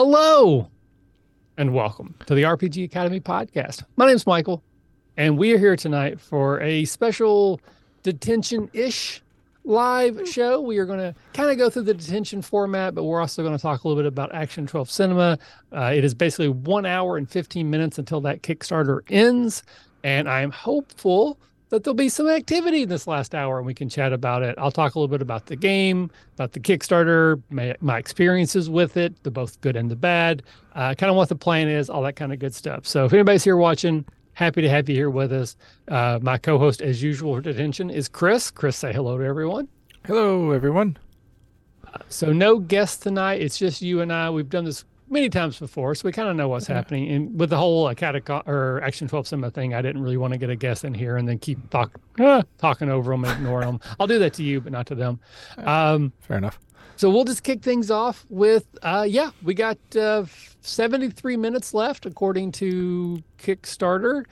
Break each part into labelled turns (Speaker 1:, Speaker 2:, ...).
Speaker 1: Hello and welcome to the RPG Academy podcast. My name is Michael, and we are here tonight for a special detention ish live show. We are going to kind of go through the detention format, but we're also going to talk a little bit about Action 12 Cinema. Uh, it is basically one hour and 15 minutes until that Kickstarter ends, and I am hopeful that there'll be some activity in this last hour and we can chat about it. I'll talk a little bit about the game, about the Kickstarter, my, my experiences with it, the both good and the bad, uh, kind of what the plan is, all that kind of good stuff. So if anybody's here watching, happy to have you here with us. Uh, my co-host, as usual, for detention is Chris. Chris, say hello to everyone.
Speaker 2: Hello, everyone.
Speaker 1: Uh, so no guests tonight. It's just you and I. We've done this many times before, so we kind of know what's yeah. happening. And with the whole uh, catech- or Action 12 Cinema thing, I didn't really want to get a guest in here and then keep talk- uh, talking over them and ignoring them. I'll do that to you, but not to them.
Speaker 2: Um, Fair enough.
Speaker 1: So we'll just kick things off with, uh, yeah, we got uh, 73 minutes left according to Kickstarter.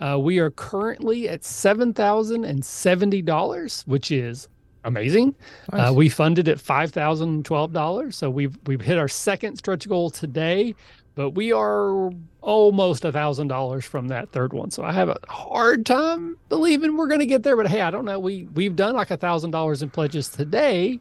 Speaker 1: Uh, we are currently at $7,070, which is amazing. Uh, nice. Uh, we funded at five thousand twelve dollars, so we've we've hit our second stretch goal today, but we are almost a thousand dollars from that third one. So I have a hard time believing we're going to get there. But hey, I don't know. We we've done like a thousand dollars in pledges today,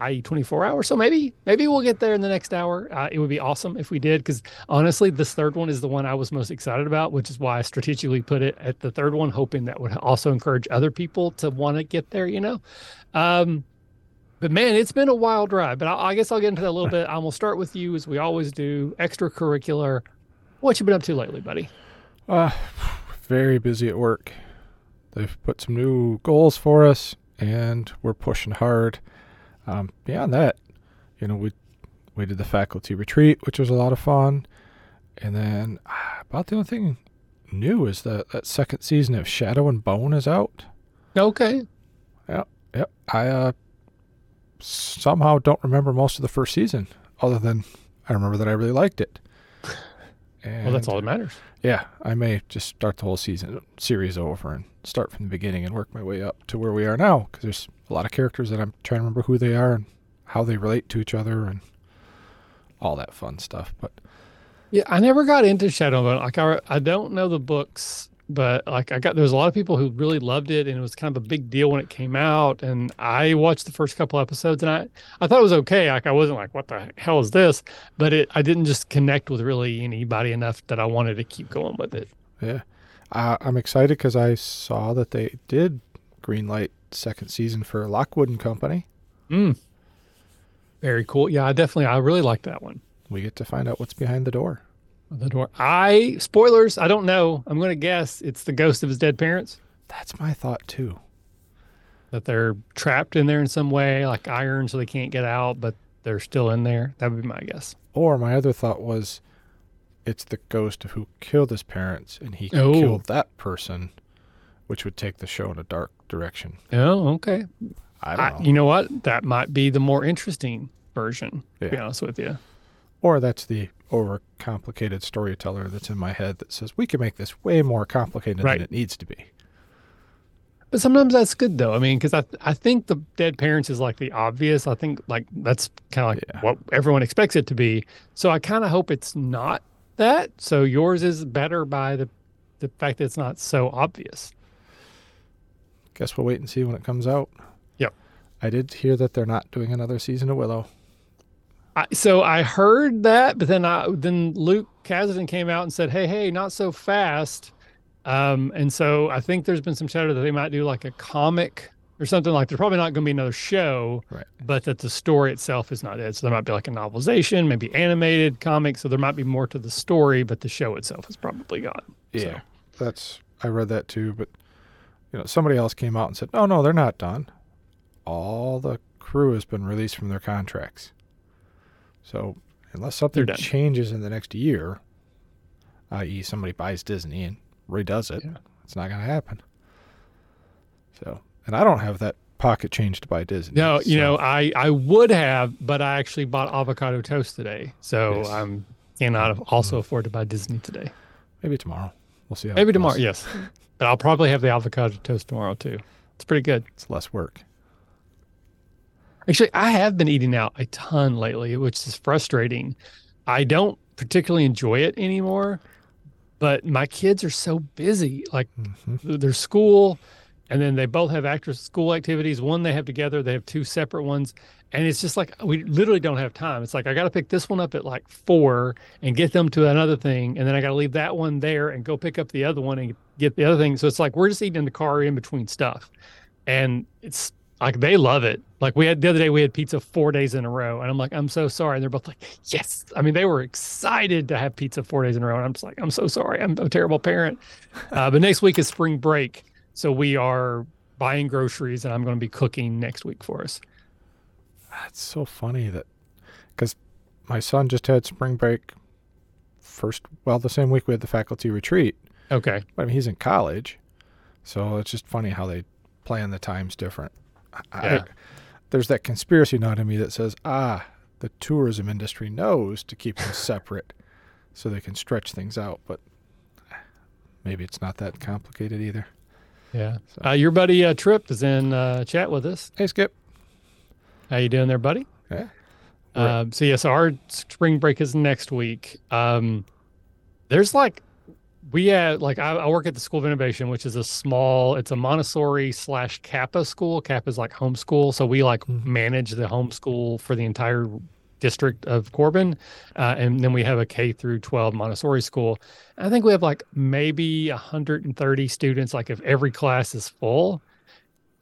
Speaker 1: i.e., 24 hours. So maybe maybe we'll get there in the next hour. Uh, it would be awesome if we did, because honestly, this third one is the one I was most excited about, which is why I strategically put it at the third one, hoping that would also encourage other people to want to get there. You know, um, but man, it's been a wild ride. But I, I guess I'll get into that a little bit. I'm gonna start with you as we always do. Extracurricular. What you been up to lately, buddy?
Speaker 2: Uh, very busy at work. They've put some new goals for us, and we're pushing hard um, beyond that, you know, we we did the faculty retreat, which was a lot of fun, and then uh, about the only thing new is that that second season of Shadow and Bone is out.
Speaker 1: Okay.
Speaker 2: Yep. Yep. I uh, somehow don't remember most of the first season, other than I remember that I really liked it.
Speaker 1: And well, that's all that matters.
Speaker 2: Yeah, I may just start the whole season series over and start from the beginning and work my way up to where we are now because there's a lot of characters that I'm trying to remember who they are and how they relate to each other and all that fun stuff. But
Speaker 1: yeah, I never got into Shadow Bone. Like I, I don't know the books, but like I got there was a lot of people who really loved it and it was kind of a big deal when it came out. And I watched the first couple episodes and I I thought it was okay. Like I wasn't like what the hell is this, but it I didn't just connect with really anybody enough that I wanted to keep going with it.
Speaker 2: Yeah. Uh, I'm excited because I saw that they did greenlight second season for Lockwood and Company.
Speaker 1: Mm. Very cool. Yeah, I definitely, I really like that one.
Speaker 2: We get to find out what's behind the door.
Speaker 1: The door. I spoilers. I don't know. I'm going to guess it's the ghost of his dead parents.
Speaker 2: That's my thought too.
Speaker 1: That they're trapped in there in some way, like iron, so they can't get out, but they're still in there. That would be my guess.
Speaker 2: Or my other thought was, it's the ghost of who killed his parents, and he oh. killed that person, which would take the show in a dark direction.
Speaker 1: Oh, okay.
Speaker 2: I don't know.
Speaker 1: you know what? That might be the more interesting version, yeah. to be honest with you.
Speaker 2: Or that's the overcomplicated storyteller that's in my head that says we can make this way more complicated right. than it needs to be.
Speaker 1: But sometimes that's good though. I mean, because I I think the dead parents is like the obvious. I think like that's kind of like yeah. what everyone expects it to be. So I kind of hope it's not that. So yours is better by the the fact that it's not so obvious.
Speaker 2: Guess we'll wait and see when it comes out.
Speaker 1: Yep.
Speaker 2: I did hear that they're not doing another season of Willow.
Speaker 1: I, so I heard that, but then I then Luke Kasdan came out and said, "Hey, hey, not so fast." Um, and so I think there's been some chatter that they might do like a comic or something like. There's probably not going to be another show,
Speaker 2: right.
Speaker 1: but that the story itself is not it. So there might be like a novelization, maybe animated comic. So there might be more to the story, but the show itself is probably gone.
Speaker 2: Yeah, so. that's I read that too, but you know somebody else came out and said, "No, no, they're not done. All the crew has been released from their contracts." So unless something changes in the next year, i.e., somebody buys Disney and redoes it, yeah. it's not going to happen. So, and I don't have that pocket change to buy Disney.
Speaker 1: No,
Speaker 2: so.
Speaker 1: you know, I I would have, but I actually bought avocado toast today, so yes. I'm cannot also mm-hmm. afford to buy Disney today.
Speaker 2: Maybe tomorrow. We'll see.
Speaker 1: Maybe tomorrow. Yes, but I'll probably have the avocado toast tomorrow too. It's pretty good.
Speaker 2: It's less work.
Speaker 1: Actually, I have been eating out a ton lately, which is frustrating. I don't particularly enjoy it anymore, but my kids are so busy. Like mm-hmm. their school, and then they both have after school activities. One they have together, they have two separate ones. And it's just like we literally don't have time. It's like I got to pick this one up at like four and get them to another thing, and then I got to leave that one there and go pick up the other one and get the other thing. So it's like we're just eating in the car in between stuff, and it's like they love it. Like we had the other day, we had pizza four days in a row, and I'm like, I'm so sorry. And they're both like, yes. I mean, they were excited to have pizza four days in a row, and I'm just like, I'm so sorry. I'm a terrible parent. Uh, but next week is spring break, so we are buying groceries, and I'm going to be cooking next week for us.
Speaker 2: That's so funny that because my son just had spring break first, well, the same week we had the faculty retreat.
Speaker 1: Okay.
Speaker 2: But I mean, he's in college. So it's just funny how they plan the times different. Yeah. I, there's that conspiracy nut in me that says, ah, the tourism industry knows to keep them separate so they can stretch things out. But maybe it's not that complicated either.
Speaker 1: Yeah. So. Uh, your buddy uh, Trip is in uh, chat with us.
Speaker 2: Hey, Skip.
Speaker 1: How you doing there, buddy?
Speaker 2: Yeah.
Speaker 1: Um, so yes, our spring break is next week. Um, there's like we have like I, I, work at the School of Innovation, which is a small. It's a Montessori slash Kappa school. Kappa is like homeschool, so we like mm-hmm. manage the homeschool for the entire district of Corbin, uh, and then we have a K through 12 Montessori school. I think we have like maybe 130 students. Like if every class is full,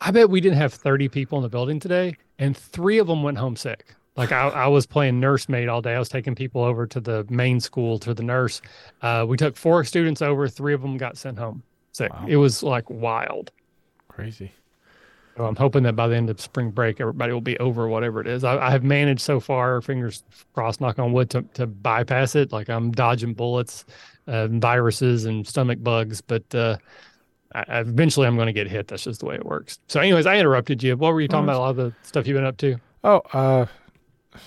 Speaker 1: I bet we didn't have 30 people in the building today, and three of them went home sick. Like I, I was playing nursemaid all day. I was taking people over to the main school to the nurse. Uh, we took four students over. Three of them got sent home sick. Wow. It was like wild.
Speaker 2: Crazy.
Speaker 1: So I'm hoping that by the end of spring break, everybody will be over whatever it is. I, I have managed so far, fingers crossed, knock on wood, to, to bypass it. Like I'm dodging bullets, uh, viruses, and stomach bugs, but uh, I, eventually I'm going to get hit. That's just the way it works. So, anyways, I interrupted you. What were you talking about? A lot of the stuff you've been up to?
Speaker 2: Oh, uh,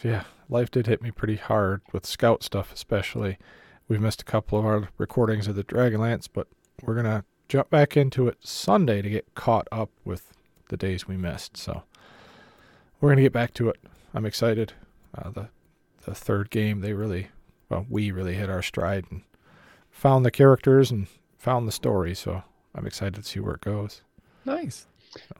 Speaker 2: yeah, life did hit me pretty hard with scout stuff, especially. We've missed a couple of our recordings of the Dragonlance, but we're gonna jump back into it Sunday to get caught up with the days we missed. So we're gonna get back to it. I'm excited. Uh, the the third game, they really, well, we really hit our stride and found the characters and found the story. So I'm excited to see where it goes.
Speaker 1: Nice.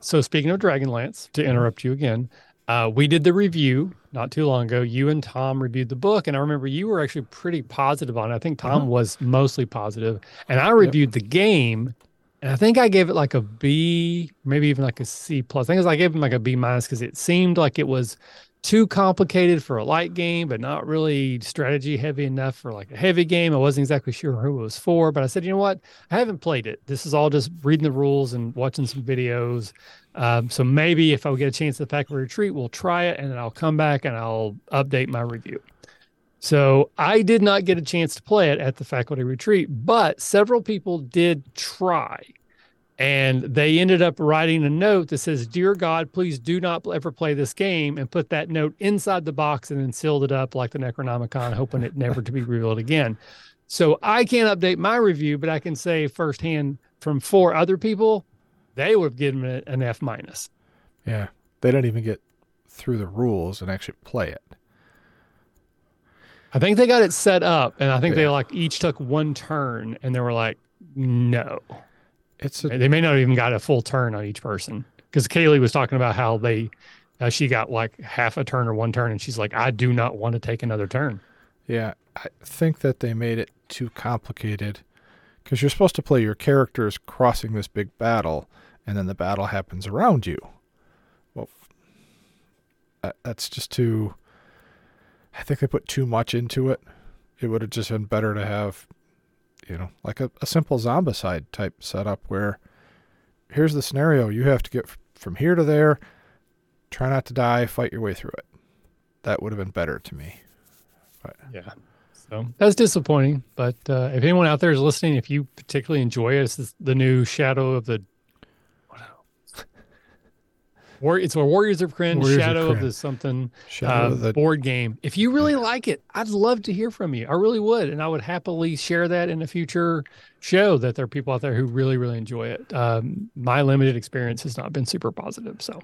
Speaker 1: So speaking of Dragonlance, to interrupt you again, uh, we did the review not too long ago. You and Tom reviewed the book, and I remember you were actually pretty positive on it. I think Tom uh-huh. was mostly positive, and I reviewed yep. the game, and I think I gave it like a B, maybe even like a C plus. I think I gave him like a B minus because it seemed like it was too complicated for a light game, but not really strategy heavy enough for like a heavy game. I wasn't exactly sure who it was for, but I said, you know what? I haven't played it. This is all just reading the rules and watching some videos. Um, so maybe if I get a chance at the faculty retreat, we'll try it and then I'll come back and I'll update my review. So I did not get a chance to play it at the faculty retreat, but several people did try. And they ended up writing a note that says, Dear God, please do not ever play this game, and put that note inside the box and then sealed it up like the Necronomicon, hoping it never to be revealed again. So I can't update my review, but I can say firsthand from four other people, they would have given an F minus.
Speaker 2: Yeah. They don't even get through the rules and actually play it.
Speaker 1: I think they got it set up, and I think yeah. they like each took one turn, and they were like, no.
Speaker 2: It's a,
Speaker 1: they may not even got a full turn on each person because Kaylee was talking about how they uh, she got like half a turn or one turn, and she's like, I do not want to take another turn.
Speaker 2: Yeah, I think that they made it too complicated because you're supposed to play your characters crossing this big battle, and then the battle happens around you. Well, uh, that's just too. I think they put too much into it. It would have just been better to have you know, like a, a simple zombicide type setup where here's the scenario you have to get from here to there, try not to die, fight your way through it. That would have been better to me.
Speaker 1: But yeah. So that's disappointing. But uh, if anyone out there is listening, if you particularly enjoy it, it's the new Shadow of the War, it's a Warriors of Krynn, Warriors Shadow of, of, the something uh, of the... board game. If you really like it, I'd love to hear from you. I really would, and I would happily share that in a future show. That there are people out there who really, really enjoy it. Um, my limited experience has not been super positive. So,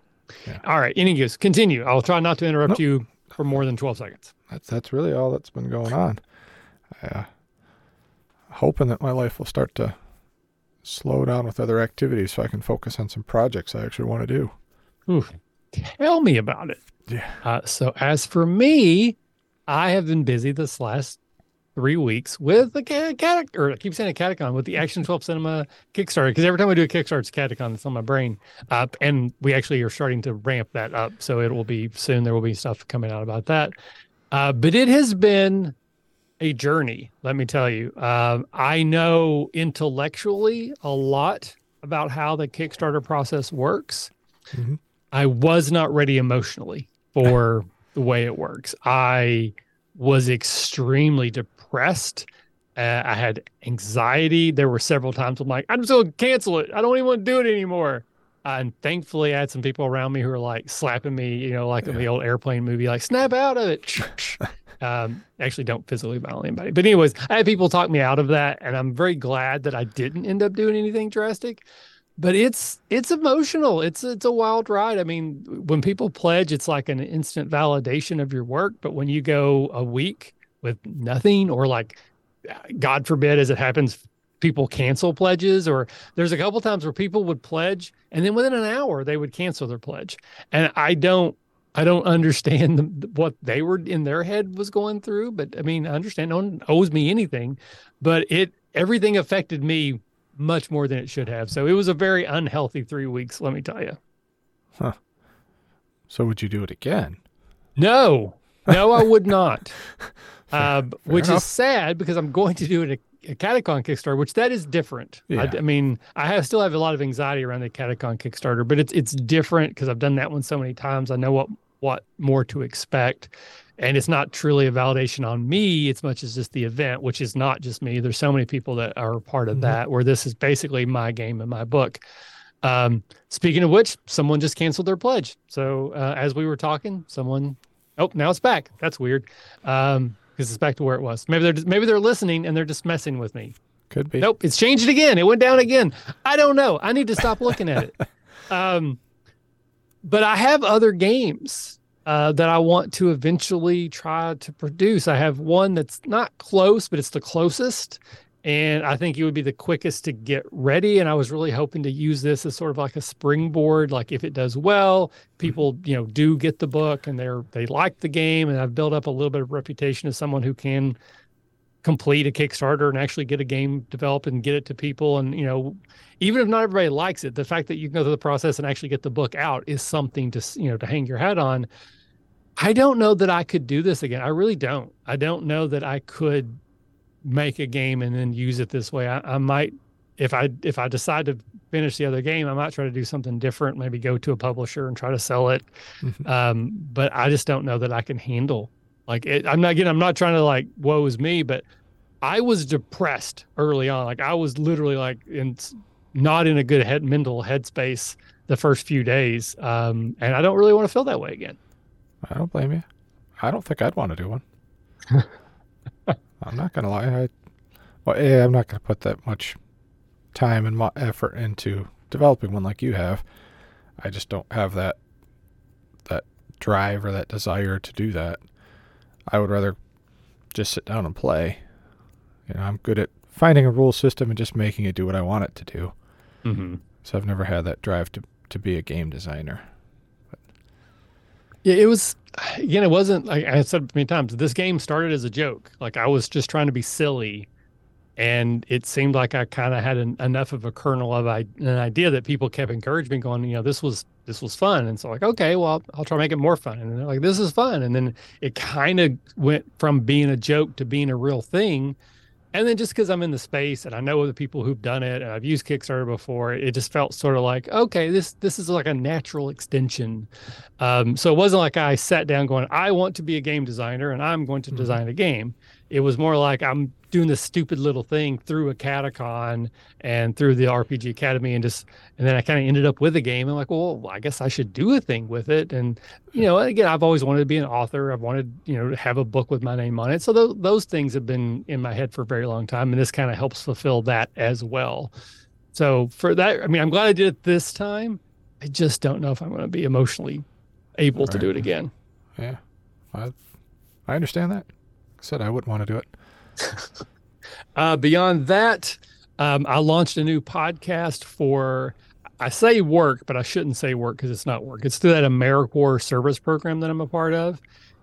Speaker 1: yeah. all right. Anyways, continue. I'll try not to interrupt nope. you for more than 12 seconds.
Speaker 2: That's that's really all that's been going on. I, uh, hoping that my life will start to slow down with other activities so I can focus on some projects I actually want to do.
Speaker 1: Ooh, tell me about it.
Speaker 2: Yeah.
Speaker 1: Uh, so as for me, I have been busy this last three weeks with the cat, cat or I keep saying a catacon with the Action 12 Cinema Kickstarter because every time we do a Kickstarter, it's catacon that's on my brain. Uh, and we actually are starting to ramp that up, so it will be soon. There will be stuff coming out about that. Uh, but it has been a journey, let me tell you. Um, I know intellectually a lot about how the Kickstarter process works. Mm-hmm. I was not ready emotionally for the way it works. I was extremely depressed. Uh, I had anxiety. There were several times I'm like, I'm just going to cancel it. I don't even want to do it anymore. Uh, and thankfully, I had some people around me who were like slapping me, you know, like yeah. in the old airplane movie, like snap out of it. um, actually, don't physically violate anybody. But anyways, I had people talk me out of that, and I'm very glad that I didn't end up doing anything drastic but it's it's emotional it's it's a wild ride i mean when people pledge it's like an instant validation of your work but when you go a week with nothing or like god forbid as it happens people cancel pledges or there's a couple times where people would pledge and then within an hour they would cancel their pledge and i don't i don't understand the, what they were in their head was going through but i mean i understand no one owes me anything but it everything affected me much more than it should have. So it was a very unhealthy three weeks, let me tell you.
Speaker 2: Huh. So would you do it again?
Speaker 1: No, no, I would not. uh, which enough. is sad because I'm going to do it a, a Catacon Kickstarter, which that is different. Yeah. I, I, mean, I have, still have a lot of anxiety around the Catacon Kickstarter, but it's it's different because I've done that one so many times. I know what what more to expect and it's not truly a validation on me as much as just the event which is not just me there's so many people that are a part of mm-hmm. that where this is basically my game and my book um, speaking of which someone just canceled their pledge so uh, as we were talking someone oh now it's back that's weird um because it's back to where it was. Maybe they're just, maybe they're listening and they're just messing with me.
Speaker 2: Could be.
Speaker 1: Nope it's changed again. It went down again. I don't know. I need to stop looking at it. Um but i have other games uh, that I want to eventually try to produce. I have one that's not close, but it's the closest. And I think it would be the quickest to get ready. And I was really hoping to use this as sort of like a springboard. Like if it does well, mm-hmm. people, you know, do get the book and they're they like the game. And I've built up a little bit of reputation as someone who can complete a Kickstarter and actually get a game developed and get it to people. And, you know, even if not everybody likes it, the fact that you can go through the process and actually get the book out is something to, you know, to hang your hat on. I don't know that I could do this again. I really don't. I don't know that I could make a game and then use it this way. I, I might, if I if I decide to finish the other game, I might try to do something different. Maybe go to a publisher and try to sell it. Mm-hmm. Um, but I just don't know that I can handle. Like it, I'm not again. I'm not trying to like woe is me, but I was depressed early on. Like I was literally like in not in a good head mental headspace the first few days. Um, and I don't really want to feel that way again.
Speaker 2: I don't blame you. I don't think I'd want to do one. I'm not gonna lie. I, well, yeah, I'm not gonna put that much time and effort into developing one like you have. I just don't have that that drive or that desire to do that. I would rather just sit down and play. You know, I'm good at finding a rule system and just making it do what I want it to do. Mm-hmm. So I've never had that drive to to be a game designer.
Speaker 1: Yeah, it was again. It wasn't like I said many times. This game started as a joke. Like I was just trying to be silly, and it seemed like I kind of had an, enough of a kernel of I, an idea that people kept encouraging me, going, you know, this was this was fun, and so like, okay, well, I'll, I'll try to make it more fun, and they're like, this is fun, and then it kind of went from being a joke to being a real thing and then just because I'm in the space and I know other people who've done it and I've used Kickstarter before, it just felt sort of like, okay, this this is like a natural extension. Um, so it wasn't like I sat down going, I want to be a game designer and I'm going to mm-hmm. design a game. It was more like I'm doing this stupid little thing through a catacon and through the RPG Academy and just and then I kind of ended up with a game. I'm like, well, I guess I should do a thing with it. And you know, again, I've always wanted to be an author. I've wanted, you know, to have a book with my name on it. So th- those things have been in my head for a very long time, and this kind of helps fulfill that as well. So for that, I mean, I'm glad I did it this time. I just don't know if I'm going to be emotionally able right. to do it again.
Speaker 2: Yeah. I I understand that. I said I wouldn't want to do it.
Speaker 1: uh, beyond that, um, I launched a new podcast for. I say work, but I shouldn't say work because it's not work. It's through that AmeriCorps service program that I'm a part of.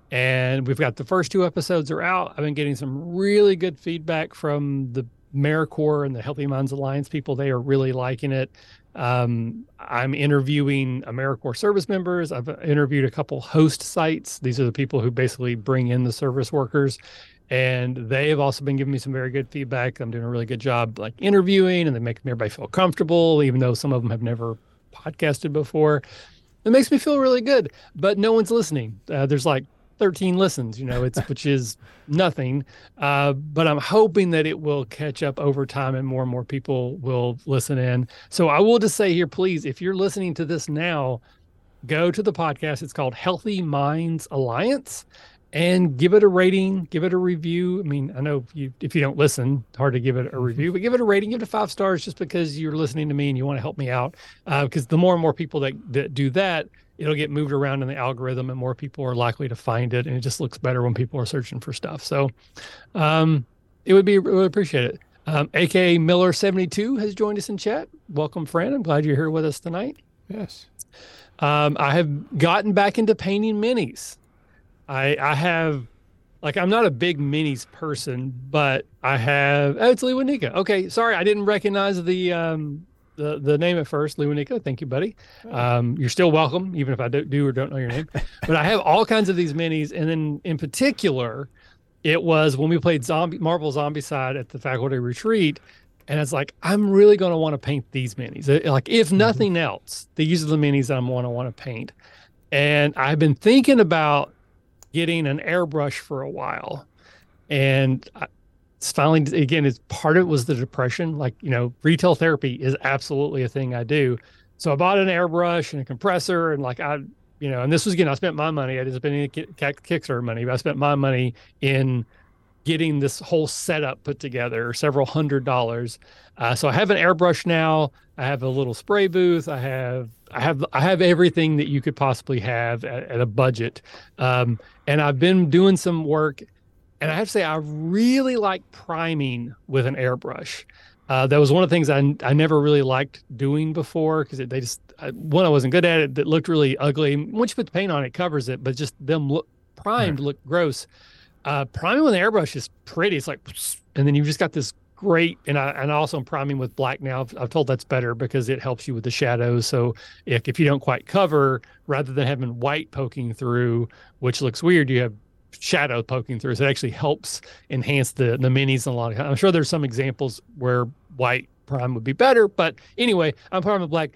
Speaker 1: And we've got the first two episodes are out. I've been getting some really good feedback from the AmeriCorps and the Healthy Minds Alliance people. They are really liking it. Um, I'm interviewing AmeriCorps service members. I've interviewed a couple host sites. These are the people who basically bring in the service workers. And they have also been giving me some very good feedback. I'm doing a really good job like interviewing and they make everybody feel comfortable, even though some of them have never podcasted before. It makes me feel really good, but no one's listening. Uh, there's like 13 listens, you know, it's which is nothing. Uh, but I'm hoping that it will catch up over time and more and more people will listen in. So I will just say here, please, if you're listening to this now, go to the podcast. It's called Healthy Minds Alliance and give it a rating, give it a review. I mean, I know you if you don't listen, it's hard to give it a mm-hmm. review, but give it a rating, give it five stars just because you're listening to me and you want to help me out. Uh, because the more and more people that, that do that, it'll get moved around in the algorithm and more people are likely to find it and it just looks better when people are searching for stuff. So um, it would be really appreciate it. Um, aka miller 72 has joined us in chat. Welcome friend. I'm glad you're here with us tonight.
Speaker 2: Yes.
Speaker 1: Um, i have gotten back into painting minis i i have like i'm not a big minis person but i have oh, it's Lee okay sorry i didn't recognize the um the, the name at first, Luanico. Thank you, buddy. Oh. Um, you're still welcome, even if I do, do or don't know your name. but I have all kinds of these minis, and then in particular, it was when we played Zombie Marvel Zombicide at the faculty retreat, and it's like I'm really going to want to paint these minis. Like if mm-hmm. nothing mm-hmm. else, these are the minis that I'm going to want to paint. And I've been thinking about getting an airbrush for a while, and I, it's finally again it's part of it was the depression. Like you know retail therapy is absolutely a thing i do. So i bought an airbrush and a compressor and like i you know and this was again i spent my money. I didn't spend any kickstarter money but i spent my money in getting this whole setup put together several hundred dollars. Uh, so i have an airbrush now. I have a little spray booth. I have i have i have everything that you could possibly have at, at a budget um, and i've been doing some work and I have to say, I really like priming with an airbrush. Uh, that was one of the things I, I never really liked doing before because they just I, one I wasn't good at it. That looked really ugly. Once you put the paint on, it covers it, but just them look primed look gross. Uh, priming with an airbrush is pretty. It's like, and then you've just got this great. And I and also I'm priming with black now. I've, I've told that's better because it helps you with the shadows. So if if you don't quite cover, rather than having white poking through, which looks weird, you have shadow poking through. So it actually helps enhance the the minis and a lot. Of, I'm sure there's some examples where white prime would be better, but anyway, I'm priming with black.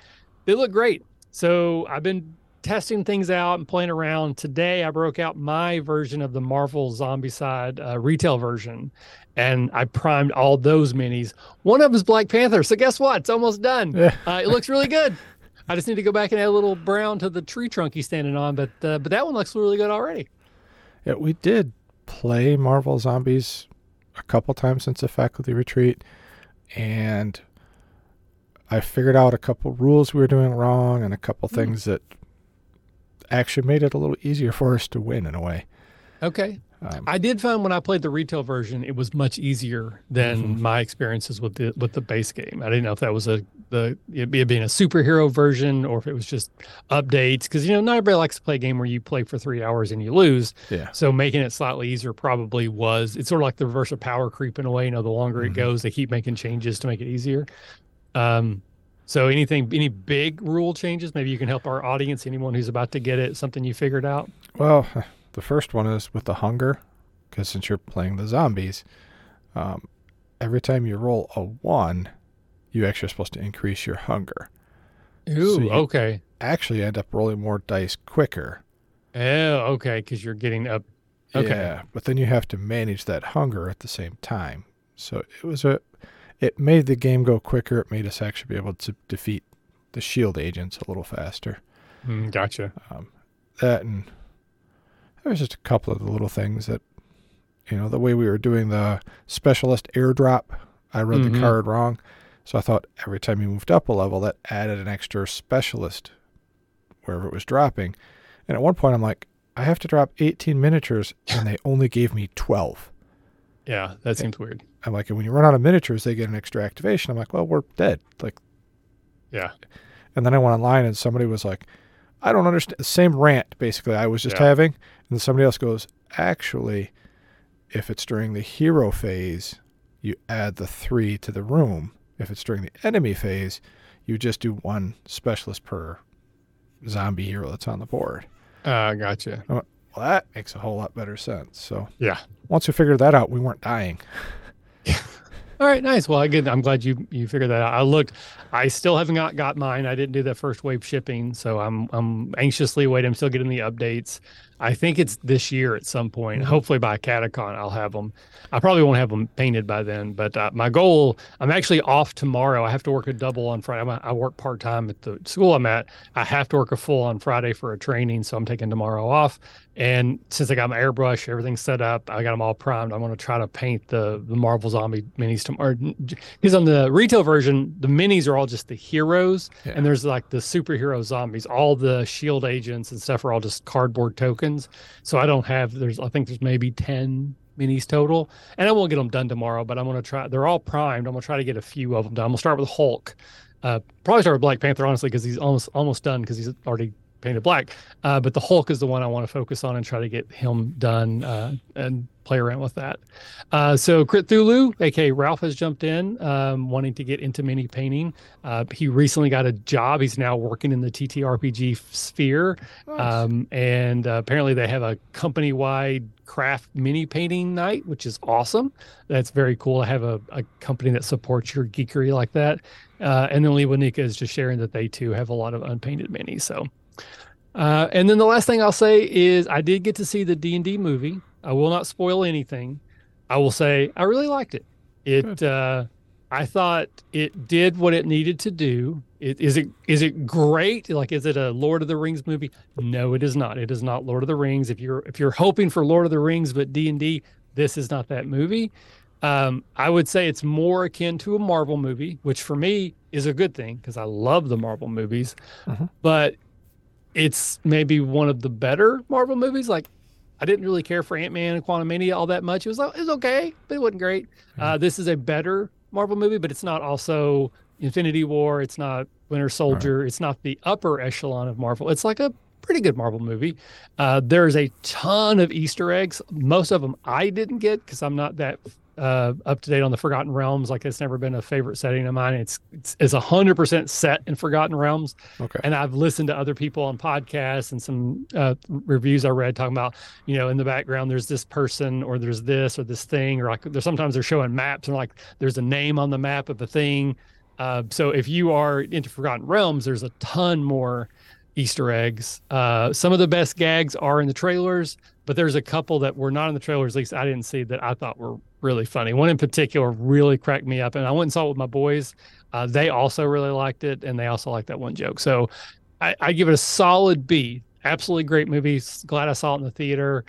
Speaker 1: They look great. So I've been testing things out and playing around. Today, I broke out my version of the Marvel Zombicide uh, retail version, and I primed all those minis. One of them is Black Panther. So guess what? It's almost done. Yeah. Uh, it looks really good. I just need to go back and add a little brown to the tree trunk he's standing on, but uh, but that one looks really good already.
Speaker 2: Yeah, we did play Marvel Zombies a couple times since the faculty retreat, and I figured out a couple rules we were doing wrong and a couple mm. things that actually made it a little easier for us to win in a way.
Speaker 1: Okay. Um, I did find when I played the retail version, it was much easier than mm-hmm. my experiences with the with the base game. I didn't know if that was a the it being a superhero version or if it was just updates because you know not everybody likes to play a game where you play for three hours and you lose.
Speaker 2: Yeah.
Speaker 1: So making it slightly easier probably was. It's sort of like the reverse of power creep in a way. You know, the longer mm-hmm. it goes, they keep making changes to make it easier. Um, so anything, any big rule changes? Maybe you can help our audience. Anyone who's about to get it, something you figured out.
Speaker 2: Well, the first one is with the hunger, because since you're playing the zombies, um, every time you roll a one, you actually are supposed to increase your hunger.
Speaker 1: Ooh, so okay.
Speaker 2: Actually, end up rolling more dice quicker.
Speaker 1: Oh, okay, because you're getting up. Okay. Yeah,
Speaker 2: but then you have to manage that hunger at the same time. So it was a, it made the game go quicker. It made us actually be able to defeat the shield agents a little faster.
Speaker 1: Mm, gotcha. Um,
Speaker 2: that and there's just a couple of the little things that, you know, the way we were doing the specialist airdrop, I read mm-hmm. the card wrong. So I thought every time you moved up a level, that added an extra specialist wherever it was dropping. And at one point, I'm like, I have to drop 18 miniatures and they only gave me 12.
Speaker 1: Yeah, that seems weird.
Speaker 2: I'm like, and when you run out of miniatures, they get an extra activation. I'm like, well, we're dead. Like,
Speaker 1: yeah.
Speaker 2: And then I went online and somebody was like, I don't understand. The same rant, basically, I was just
Speaker 1: Yeah.
Speaker 2: having. And somebody else goes, actually, if it's during the hero phase, you add the three to the room. If it's during the enemy phase, you just do one specialist per zombie hero that's on the board.
Speaker 1: Uh, gotcha.
Speaker 2: Well, that makes a whole lot better sense. So
Speaker 1: Yeah.
Speaker 2: once we figured that out, we weren't dying.
Speaker 1: All right, nice. Well, again, I'm glad you you figured that out. I looked, I still haven't got got mine. I didn't do that first wave shipping, so I'm I'm anxiously waiting. I'm still getting the updates. I think it's this year at some point.
Speaker 2: Mhm.
Speaker 1: Hopefully by Catacon, I'll have them. I probably won't have them painted by then, but uh, my goal. I'm actually off tomorrow. I have to work a double on Friday. I'm a, I work part time at the school I'm at. I have to work a full on Friday for a training, so I'm taking tomorrow off. And since I got my airbrush, everything's set up, I got them all primed. I'm going to try to paint the the Marvel Zombie minis tomorrow. Because on the retail version, the minis are all just the heroes,
Speaker 2: Yeah.
Speaker 1: and there's like the superhero zombies. All the Shield agents and stuff are all just cardboard tokens. So I don't have. There's I think there's maybe ten minis total, and I won't get them done tomorrow. But I'm to try. They're all primed. I'm to try to get a few of them done. I'm to start with Hulk. Uh, probably start with Black Panther honestly because he's almost almost done because he's already painted black. Uh, but the Hulk is the one I want to focus on and try to get him done uh, and play around with that. Uh, so Cthulhu, aka Ralph, has jumped in, um, wanting to get into mini painting. Uh, he recently got a job. He's now working in the TTRPG sphere, um, and uh, apparently they have a company-wide craft mini painting night, which is awesome. That's very cool. I have a, a company that supports your geekery like that. Uh, and then Lewanika is just sharing that they too have a lot of unpainted minis. So, uh, and then the last thing I'll say is I did get to see the D and D movie. I will not spoil anything. I will say I really liked it. It uh, I thought it did what it needed to do. It, is it is it great? Like is it a Lord of the Rings movie? No, it is not. It is not Lord of the Rings. If you're if you're hoping for Lord of the Rings but D and D, this is not that movie. Um, I would say it's more akin to a Marvel movie, which for me is a good thing because I love the Marvel movies.
Speaker 2: Mhm.
Speaker 1: But it's maybe one of the better Marvel movies. Like I didn't really care for Ant Man and Quantumania all that much. It was it was okay, but it wasn't great. Uh, this is a better Marvel movie, but it's not also Infinity War. It's not Winter Soldier. It's not the upper echelon of Marvel. It's like a pretty good Marvel movie. Uh, there's a ton of Easter eggs. Most of them I didn't get because I'm not that uh, up to date on the Forgotten Realms. Like it's never been a favorite setting of mine. It's it's a hundred percent set in Forgotten Realms.
Speaker 2: Okay.
Speaker 1: And I've listened to other people on podcasts and some uh, reviews I read talking about, you know, in the background there's this person or there's this or this thing, or like there's sometimes they're showing maps and like there's a name on the map of a thing. Uh, so if you are into Forgotten Realms, there's a ton more Easter eggs. Uh, some of the best gags are in the trailers, but there's a couple that were not in the trailers, at least I didn't see, that I thought were really funny. One in particular really cracked me up, and I went and saw it with my boys. Uh, they also really liked it, and they also liked that one joke. So I, I give it a solid B. Absolutely great movie. Glad I saw it in the theater.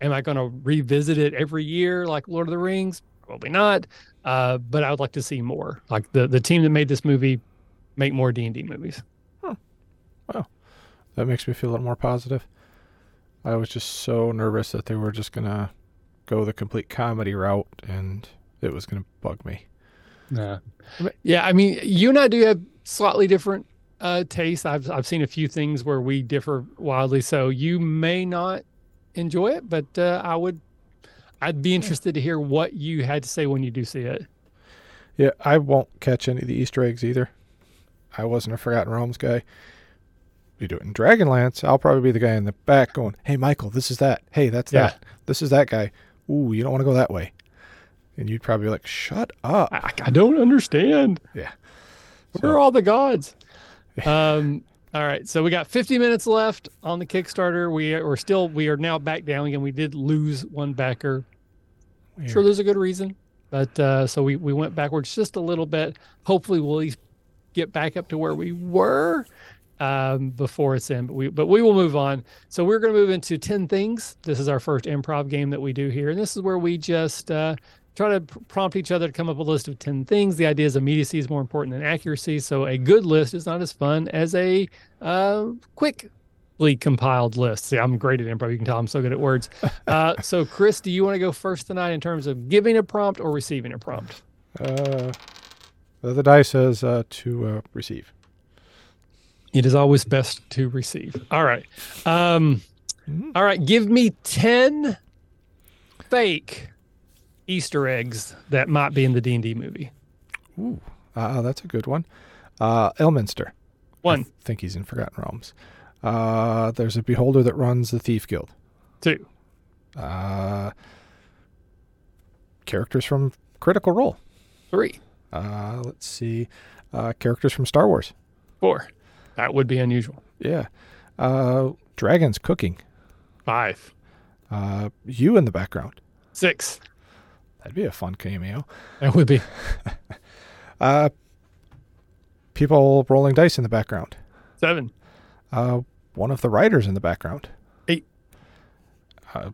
Speaker 1: Am I going to revisit it every year like Lord of the Rings? Probably not. Uh, but I would like to see more. Like the the team that made this movie make more D and D movies. Huh.
Speaker 2: Wow, that makes me feel a little more positive. I was just so nervous that they were just gonna go the complete comedy route, and it was gonna bug me.
Speaker 1: Yeah. Yeah. I mean, you and I do have slightly different uh, tastes. I've, I've seen a few things where we differ wildly. So you may not enjoy it, but uh, I would, I'd be interested to hear what you had to say when you do see it.
Speaker 2: Yeah, I won't catch any of the Easter eggs either. I wasn't a Forgotten Realms guy. You do it in Dragonlance, I'll probably be the guy in the back going, "Hey, Michael, this is that. Hey, that's
Speaker 1: Yeah.
Speaker 2: that. This is that guy. Ooh, you don't want to go that way." And you'd probably be like, "Shut up."
Speaker 1: I, I don't understand.
Speaker 2: Yeah.
Speaker 1: Where
Speaker 2: So-
Speaker 1: are all the gods? um, all right. So we got 50 minutes left on the Kickstarter. We are, still, we are now back down again. We did lose one backer.
Speaker 2: Weird.
Speaker 1: Sure, there's a good reason, but uh, so we we went backwards just a little bit. Hopefully, we'll at least get back up to where we were um, before it's in. But we but we will move on. So we're going to move into ten things. This is our first improv game that we do here, and this is where we just uh, try to pr- prompt each other to come up with a list of ten things. The idea is immediacy is more important than accuracy. So a good list is not as fun as a uh, quick compiled list. See, I'm great at improv. You can tell I'm so good at words. Uh, so, Chris, do you want to go first tonight in terms of giving a prompt or receiving a prompt?
Speaker 2: Uh, the die says uh, to uh, receive.
Speaker 1: It is always best to receive. All right. Um, all right. Give me 10 fake Easter eggs that might be in the D&D movie.
Speaker 2: Ooh, uh, that's a good one. Uh, Elminster.
Speaker 1: One,
Speaker 2: I think he's in Forgotten Realms. Uh, there's a beholder that runs the Thief Guild.
Speaker 1: two,
Speaker 2: Uh, characters from Critical Role.
Speaker 1: three,
Speaker 2: Uh, let's see. Uh, characters from Star Wars.
Speaker 1: four. That would be unusual.
Speaker 2: Yeah. Uh, dragons cooking.
Speaker 1: Five,
Speaker 2: Uh, you in the background.
Speaker 1: six.
Speaker 2: That'd be a fun cameo.
Speaker 1: That would be
Speaker 2: Uh, people rolling dice in the background.
Speaker 1: seven,
Speaker 2: Uh, one of the writers in the background.
Speaker 1: Eight.
Speaker 2: Uh,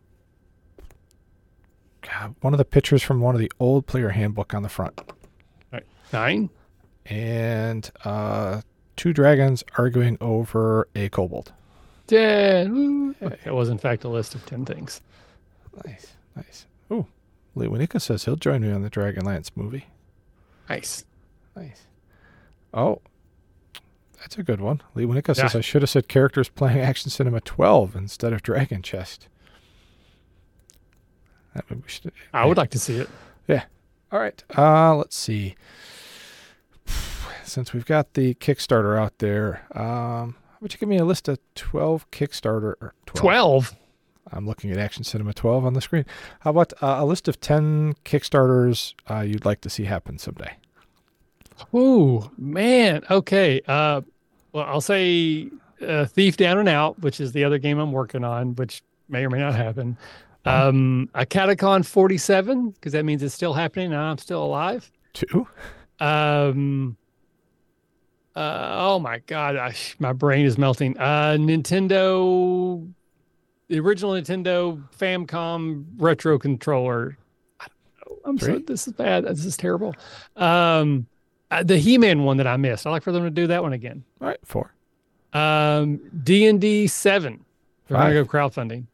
Speaker 2: God, one of the pictures from one of the old player handbook on the front.
Speaker 1: nine,
Speaker 2: And uh, two dragons arguing over a kobold.
Speaker 1: ten. It was, in fact, a list of 10 things.
Speaker 2: Nice, nice. Ooh, Lee Winika says he'll join me on the Dragonlance movie.
Speaker 1: Nice.
Speaker 2: Nice. Oh, that's a good one. Lee Winika says I should have said characters playing Action Cinema 12 instead of Dragon Chest. That would- we should,
Speaker 1: I would like to see it. Yeah.
Speaker 2: All right. Uh, let's see. Since we've got the Kickstarter out there, um, how about you give me a list of 12 Kickstarter or 12?
Speaker 1: 12.
Speaker 2: I'm looking at Action Cinema 12 on the screen. How about uh, a list of 10 Kickstarters uh, you'd like to see happen someday?
Speaker 1: Ooh, man. Okay. Uh, well, I'll say uh, Thief Down and Out, which is the other game I'm working on, which may or may not happen. Um, a Catacon 47, because that means it's still happening and I'm still alive.
Speaker 2: Two?
Speaker 1: Um, uh, oh my God, I, my brain is melting. Uh, Nintendo, the original Nintendo Famicom retro controller. I don't know. I'm so, this is bad. This is terrible. Um, uh, the He-Man one that I missed. I'd like for them to do that one again.
Speaker 2: All right, four.
Speaker 1: Um, D and D seven. They're gonna go crowdfunding.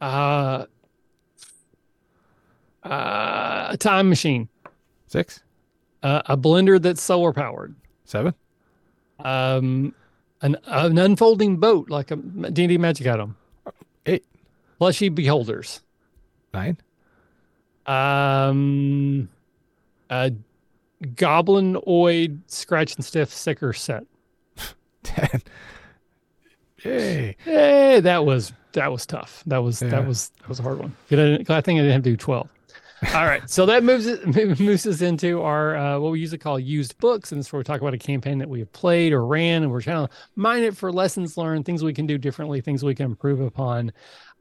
Speaker 1: Uh, uh, a time machine.
Speaker 2: Six?
Speaker 1: Uh, a blender that's solar powered.
Speaker 2: Seven?
Speaker 1: Um, an an unfolding boat like a D and D magic item.
Speaker 2: Eight.
Speaker 1: Plushy beholders.
Speaker 2: Nine?
Speaker 1: Um, a goblinoid scratch and stiff sticker set.
Speaker 2: Ten. Yay.
Speaker 1: Hey, that was that was tough. That was
Speaker 2: Yeah.
Speaker 1: that was that was a hard one. I, I think I didn't have to do twelve. All right, so that moves moves us into our uh, what we usually call used books, and this is where we talk about a campaign that we have played or ran, and we're trying to mine it for lessons learned, things we can do differently, things we can improve upon.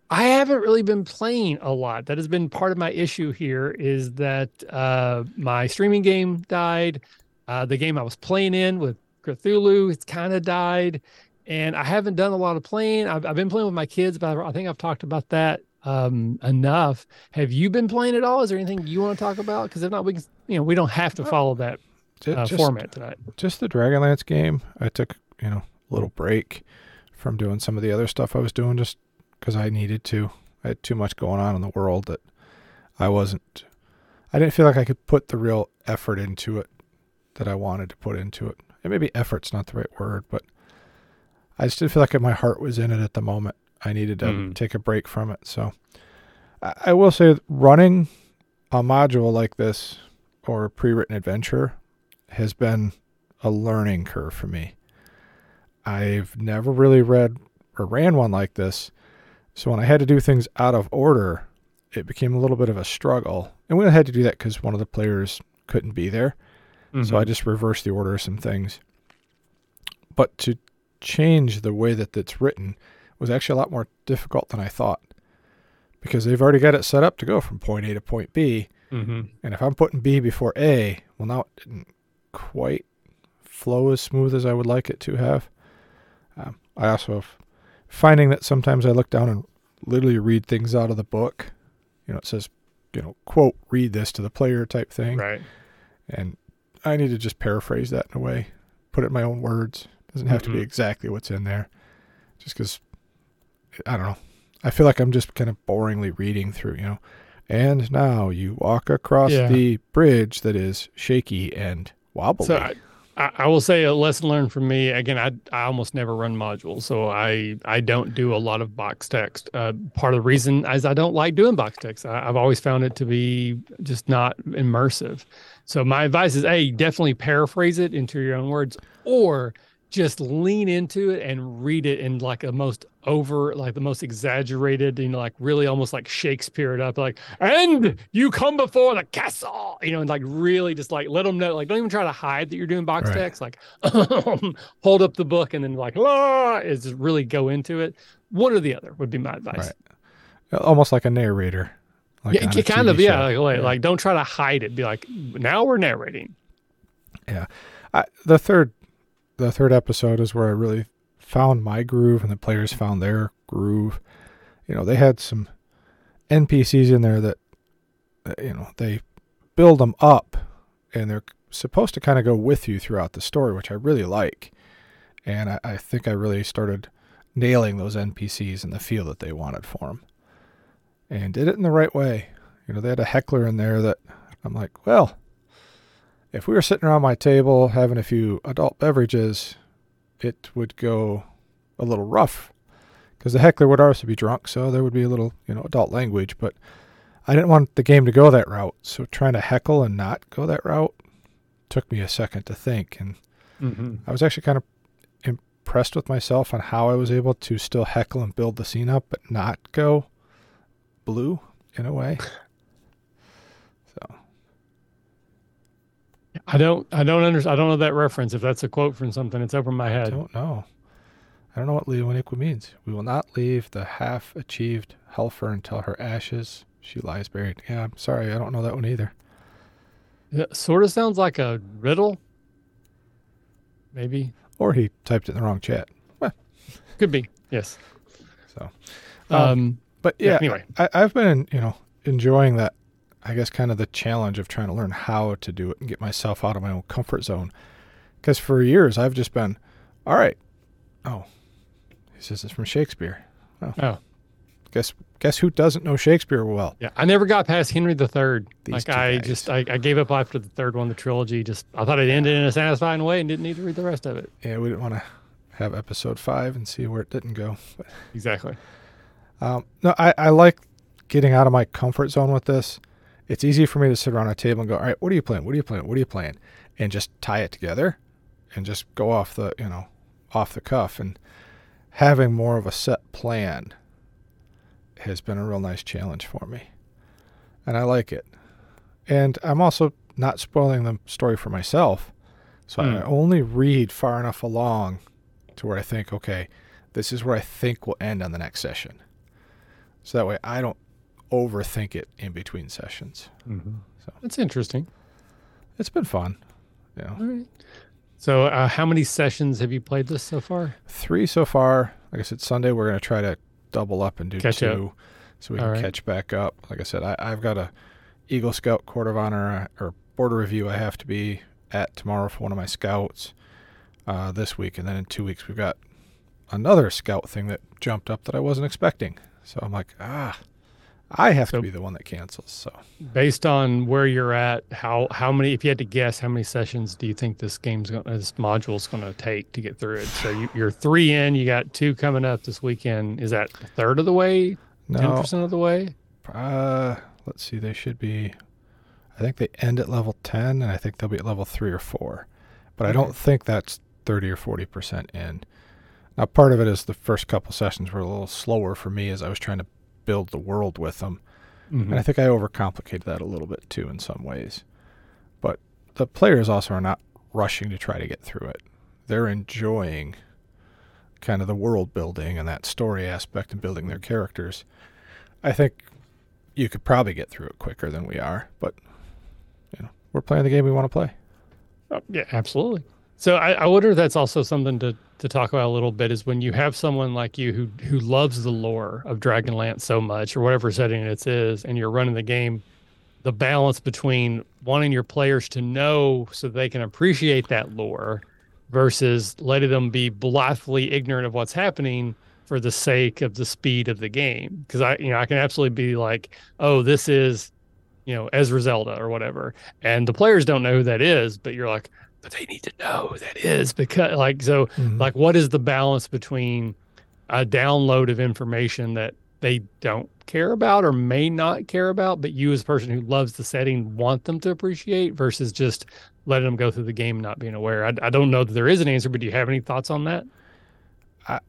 Speaker 1: I haven't really been playing a lot. That has been part of my issue here. Is that uh, my streaming game died? Uh, the game I was playing in with Cthulhu, it's kind of died and I haven't done a lot of playing. I've, I've been playing with my kids, but I think I've talked about that um, enough. Have you been playing at all? Is there anything you want to talk about? Because if not, we can, you know, we don't have to follow that uh,
Speaker 2: just,
Speaker 1: format tonight.
Speaker 2: just the Dragonlance game. I took, you know, a little break from doing some of the other stuff I was doing just because I needed to. I had too much going on in the world that I wasn't, I didn't feel like I could put the real effort into it that I wanted to put into it. And maybe effort's not the right word, but I just didn't feel like my heart was in it at the moment. I needed to
Speaker 1: Mhm.
Speaker 2: take a break from it. So I, I will say running a module like this or a pre-written adventure has been a learning curve for me. I've never really read or ran one like this. So when I had to do things out of order, it became a little bit of a struggle. And we had to do that because one of the players couldn't be there. So I
Speaker 1: Mhm.
Speaker 2: just reversed the order of some things. But to change the way that it's written was actually a lot more difficult than I thought. Because they've already got it set up to go from point A to point B.
Speaker 1: Mhm.
Speaker 2: And if I'm putting B before A, well, now it didn't quite flow as smooth as I would like it to have. Um, I also finding that sometimes I look down and literally read things out of the book. You know, it says, you know, quote, read this to the player type thing.
Speaker 1: right.
Speaker 2: And I need to just paraphrase that in a way, put it in my own words. doesn't have to be
Speaker 1: Mhm.
Speaker 2: exactly what's in there. just because I don't know. I feel like I'm just kind of boringly reading through, you know. And now you walk across
Speaker 1: Yeah.
Speaker 2: the bridge that is shaky and wobbly.
Speaker 1: So I, I, will say a lesson learned from me. Again, I I almost never run modules, so I I don't do a lot of box text. Uh, part of the reason is I don't like doing box text. I, I've always found it to be just not immersive. So my advice is, a definitely paraphrase it into your own words, or just lean into it and read it in like a most over like the most exaggerated you know like really almost like shakespeare it up like and you come before the castle you know and like really just like let them know like don't even try to hide that you're doing box
Speaker 2: Right.
Speaker 1: text like um, hold up the book and then like la is really go into it one or the other would be my advice
Speaker 2: Right. Almost like a narrator. Like
Speaker 1: yeah kind of yeah like, like, like don't try to hide it be like now we're narrating yeah
Speaker 2: I, the third the third episode is where I really found my groove and the players found their groove. You know, they had some NPCs in there that you know, they build them up and they're supposed to kind of go with you throughout the story, which I really like. And I, I think I really started nailing those NPCs and the feel that they wanted for them. And did it in the right way. You know, they had a heckler in there that I'm like, well, if we were sitting around my table having a few adult beverages, it would go a little rough because the heckler would also be drunk, so there would be a little, you know, adult language. But I didn't want the game to go that route, so trying to heckle and not go that route took me a second to think, and
Speaker 1: mm-hmm.
Speaker 2: I was actually kind of impressed with myself on how I was able to still heckle and build the scene up, but not go blue in a way. So
Speaker 1: i don't i don't understand i don't know that reference if that's a quote from something it's over my head.
Speaker 2: I don't know. I don't know what Leoniqua means. We will not leave the half achieved Harfleur until her ashes she lies buried. Yeah, I'm sorry, I don't know that one either.
Speaker 1: It sort of sounds like a riddle. Maybe.
Speaker 2: Or he typed it in the wrong chat.
Speaker 1: Could be. Yes.
Speaker 2: So,
Speaker 1: Um,
Speaker 2: Um, but yeah,
Speaker 1: Anyway.
Speaker 2: I, I've been, you know, enjoying that. I guess kind of the challenge of trying to learn how to do it and get myself out of my own comfort zone. Because for years I've just been, all right. Oh, he says it's from Shakespeare. Oh,
Speaker 1: Oh.
Speaker 2: guess guess who doesn't know Shakespeare well?
Speaker 1: Yeah. I never got past Henry the Third. Like I
Speaker 2: guys.
Speaker 1: just I, I gave up after the third one, the trilogy. Just I thought it ended in a satisfying way and didn't need to read the rest of it.
Speaker 2: Yeah, we didn't want to have episode five and see where it didn't go. But,
Speaker 1: Exactly.
Speaker 2: um, no, I, I like getting out of my comfort zone with this. It's easy for me to sit around a table and go, all right, what are you playing? What are you playing? What are you playing? And just tie it together and just go off the, you know, off the cuff. And having more of a set plan has been a real nice challenge for me. And I like it. And I'm also not spoiling the story for myself. So I
Speaker 1: Hmm.
Speaker 2: only read far enough along to where I think, okay, this is where I think we'll end on the next session. So that way I don't overthink it in between sessions.
Speaker 1: Mm-hmm.
Speaker 2: So.
Speaker 1: That's interesting.
Speaker 2: It's been fun. You know,
Speaker 1: All right. So, uh, how many sessions have you played this so far?
Speaker 2: three so far. Like I said, Sunday we're going to try to double up and do
Speaker 1: Catch up.
Speaker 2: two so we
Speaker 1: All
Speaker 2: can
Speaker 1: right.
Speaker 2: catch back up. Like I said, I, I've got a Eagle Scout Court of Honor uh, or board of review I have to be at tomorrow for one of my scouts uh, this week. And then in two weeks, we've got another scout thing that jumped up that I wasn't expecting. So I'm like, ah, I have
Speaker 1: So-
Speaker 2: to be the one that cancels. So
Speaker 1: Based on where you're at, how how many? If you had to guess, how many sessions do you think this game's going, this module's going to take to get through it? So you, you're three in. You got two coming up this weekend. Is that a third of the way? Ten
Speaker 2: no,
Speaker 1: percent of the way?
Speaker 2: Uh, let's see. They should be. I think they end at level ten, and I think they'll be at level three or four. But I don't think that's thirty or forty percent in. Now, part of it is the first couple sessions were a little slower for me as I was trying to build the world with them,
Speaker 1: Mhm.
Speaker 2: and I think I overcomplicated that a little bit too in some ways. But the players also are not rushing to try to get through it. They're enjoying kind of the world building and that story aspect and building their characters. I think you could probably get through it quicker than we are, but you know, we're playing the game we want to play.
Speaker 1: Oh, yeah, absolutely. So I, I wonder if that's also something to, to talk about a little bit is when you have someone like you who who loves the lore of Dragonlance so much or whatever setting it is, and you're running the game, the balance between wanting your players to know so they can appreciate that lore versus letting them be blithely ignorant of what's happening for the sake of the speed of the game. Because I, you know, I can absolutely be like, oh, this is, you know, Ezra Zelda or whatever, and the players don't know who that is, but you're like, but they need to know who that is because, like, so, mm-hmm. like, what is the balance between a download of information that they don't care about or may not care about, but you as a person who loves the setting want them to appreciate versus just letting them go through the game not being aware. I, I don't know that there is an answer, but do you have any thoughts on that?
Speaker 2: I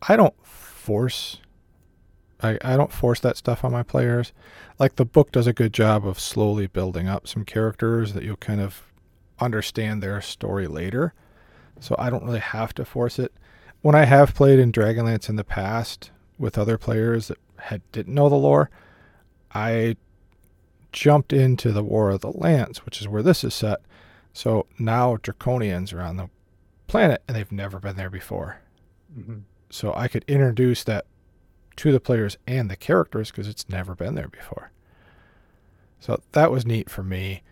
Speaker 2: I don't force I, I don't force that stuff on my players. Like the book does a good job of slowly building up some characters that you'll kind of understand their story later. So I don't really have to force it. When I have played in Dragonlance in the past with other players that had didn't know the lore, I jumped into the War of the Lance, which is where this is set. So now Draconians are on the planet and they've never been there before. Mm-hmm. So I could introduce that to the players and the characters because it's never been there before. So that was neat for me.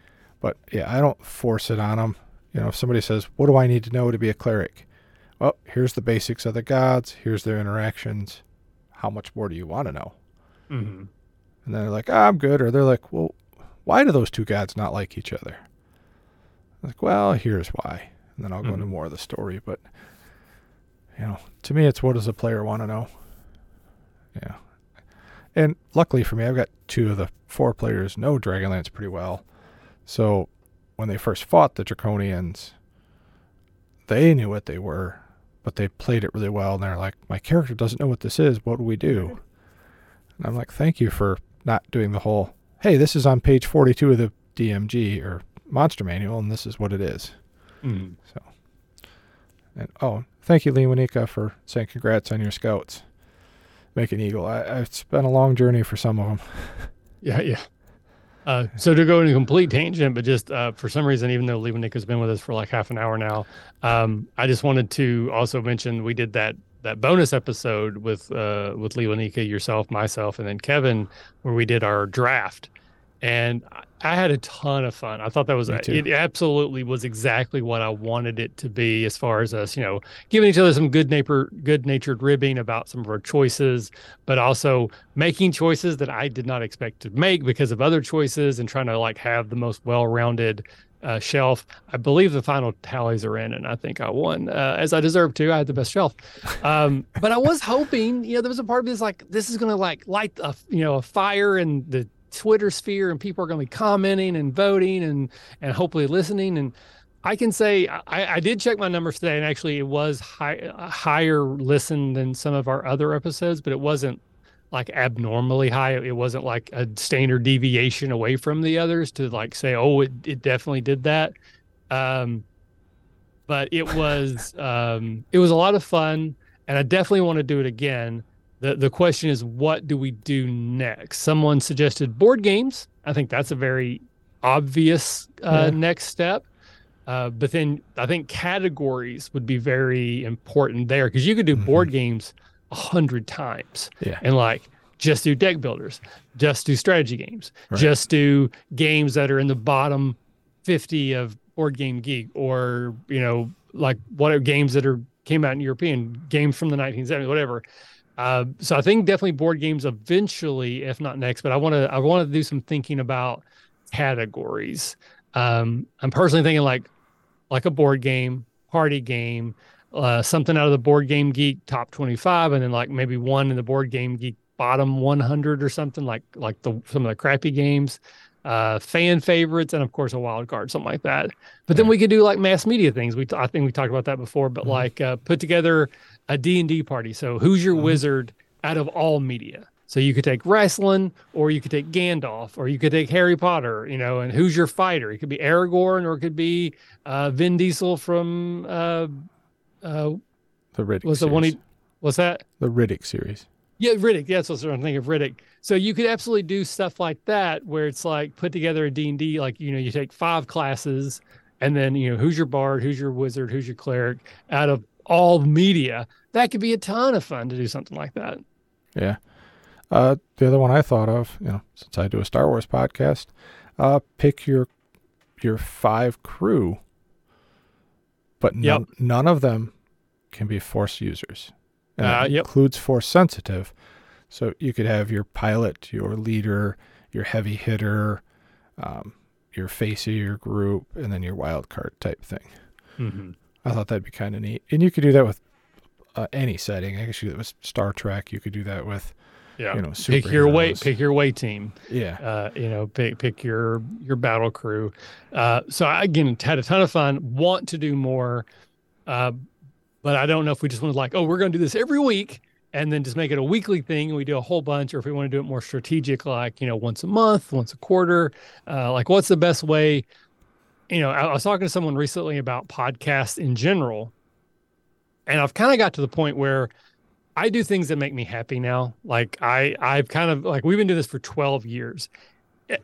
Speaker 2: But yeah, I don't force it on them. You know, if somebody says, What do I need to know to be a cleric? Well, here's the basics of the gods, here's their interactions. How much more do you want to know? Mm-hmm. And then they're like, oh, I'm good. Or they're like, Well, why do those two gods not like each other? I'm like, well, here's why. And then I'll go mm-hmm. into more of the story. But, you know, to me, it's what does a player want to know? Yeah. And luckily for me, I've got two of the four players know Dragonlance pretty well. So when they first fought the Draconians, they knew what they were, but they played it really well. And they're like, my character doesn't know what this is. What do we do? And I'm like, thank you for not doing the whole, hey, this is on page 42 of the DMG or monster manual, and this is what it is. Mm. So, and oh, thank you, Lee Winika, for saying congrats on your scouts. Make an eagle. I, it's been a long journey for some of them.
Speaker 1: yeah, yeah. Uh, so to go in a complete tangent, but just uh, for some reason, even though Nick has been with us for like half an hour now, um, I just wanted to also mention we did that that bonus episode with uh, with Leonika, yourself, myself, and then Kevin, where we did our draft. And I had a ton of fun. I thought that was it. Absolutely was exactly what I wanted it to be, as far as us, you know, giving each other some good neighbor, good natured ribbing about some of our choices, but also making choices that I did not expect to make because of other choices, and trying to like have the most well rounded uh, shelf. I believe the final tallies are in, and I think I won uh, as I deserve to. I had the best shelf, um, but I was hoping, you know, there was a part of me that's like, this is going to like light a, you know, a fire in the Twitter sphere and people are going to be commenting and voting and and hopefully listening. And I can say I, I did check my numbers today, and actually it was high, higher listen than some of our other episodes, but it wasn't like abnormally high. It wasn't like a standard deviation away from the others to like say, oh, it, it definitely did that. Um, but it was um, it was a lot of fun, and I definitely want to do it again the the question is what do we do next someone suggested board games i think that's a very obvious uh, yeah. next step uh, but then i think categories would be very important there because you could do mm-hmm. board games a hundred times
Speaker 2: yeah.
Speaker 1: and like just do deck builders just do strategy games right. just do games that are in the bottom 50 of board game geek or you know like what are games that are came out in european games from the 1970s whatever uh, so I think definitely board games eventually, if not next. But I want to I want to do some thinking about categories. Um, I'm personally thinking like like a board game, party game, uh, something out of the board game geek top 25, and then like maybe one in the board game geek bottom 100 or something like like the some of the crappy games. Uh, fan favorites, and of course a wild card, something like that. But then we could do like mass media things. We I think we talked about that before, but mm-hmm. like uh, put together a D&D party. So who's your mm-hmm. wizard out of all media? So you could take wrestling, or you could take Gandalf, or you could take Harry Potter, you know, and who's your fighter? It could be Aragorn, or it could be uh, Vin Diesel from uh, uh,
Speaker 2: the Riddick.
Speaker 1: Was the one he? What's that?
Speaker 2: The Riddick series.
Speaker 1: Yeah, Riddick. Yeah, that's what I'm thinking of Riddick. So you could absolutely do stuff like that, where it's like put together a D and D, like you know, you take five classes, and then you know, who's your bard, who's your wizard, who's your cleric, out of all media, that could be a ton of fun to do something like that.
Speaker 2: Yeah. Uh, the other one I thought of, you know, since I do a Star Wars podcast, uh, pick your your five crew, but none, yep. none of them can be Force users. and
Speaker 1: Uh,
Speaker 2: that
Speaker 1: yep.
Speaker 2: includes force sensitive. So you could have your pilot, your leader, your heavy hitter, um, your face of your group, and then your wild card type thing.
Speaker 1: Mm-hmm.
Speaker 2: I thought that'd be kind of neat, and you could do that with uh, any setting. I guess you could do that with Star Trek. You could do that with
Speaker 1: Yeah.
Speaker 2: you know
Speaker 1: pick your way. Pick your way team.
Speaker 2: Yeah,
Speaker 1: uh, you know, pick pick your your battle crew. Uh, so I again had a ton of fun. Want to do more, uh, but I don't know if we just want to like, oh, we're going to do this every week and then just make it a weekly thing and we do a whole bunch, or if we want to do it more strategic, like you know, once a month, once a quarter. Uh, like, what's the best way? You know, I, was talking to someone recently about podcasts in general, and I've kind of got to the point where I do things that make me happy now. Like I, I've kind of like we've been doing this for 12 years.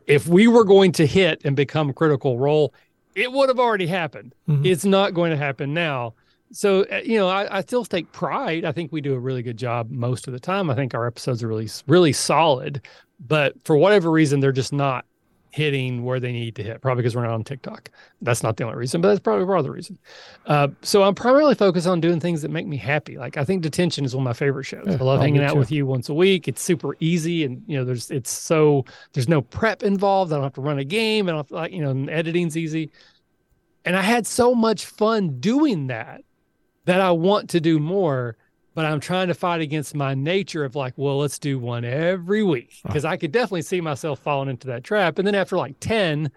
Speaker 1: If we were going to hit and become critical role, it would have already happened.
Speaker 2: Mhm.
Speaker 1: It's not going to happen now. So uh, you know, I, I still take pride. I think we do a really good job most of the time. I think our episodes are really, really solid. But for whatever reason, they're just not hitting where they need to hit. Probably because we're not on TikTok. That's not the only reason, but that's probably part of the reason. Uh, so I'm primarily focused on doing things that make me happy. Like I think detention is one of my favorite shows.
Speaker 2: Yeah,
Speaker 1: I love hanging out with you once a week. It's super easy, and you know, there's it's so there's no prep involved. I don't have to run a game, and I don't have to, like you know, and editing's easy. And I had so much fun doing that that I want to do more. But I'm trying to fight against my nature of like, well, let's do one every week because I could definitely see myself falling into that trap. And then after like 10,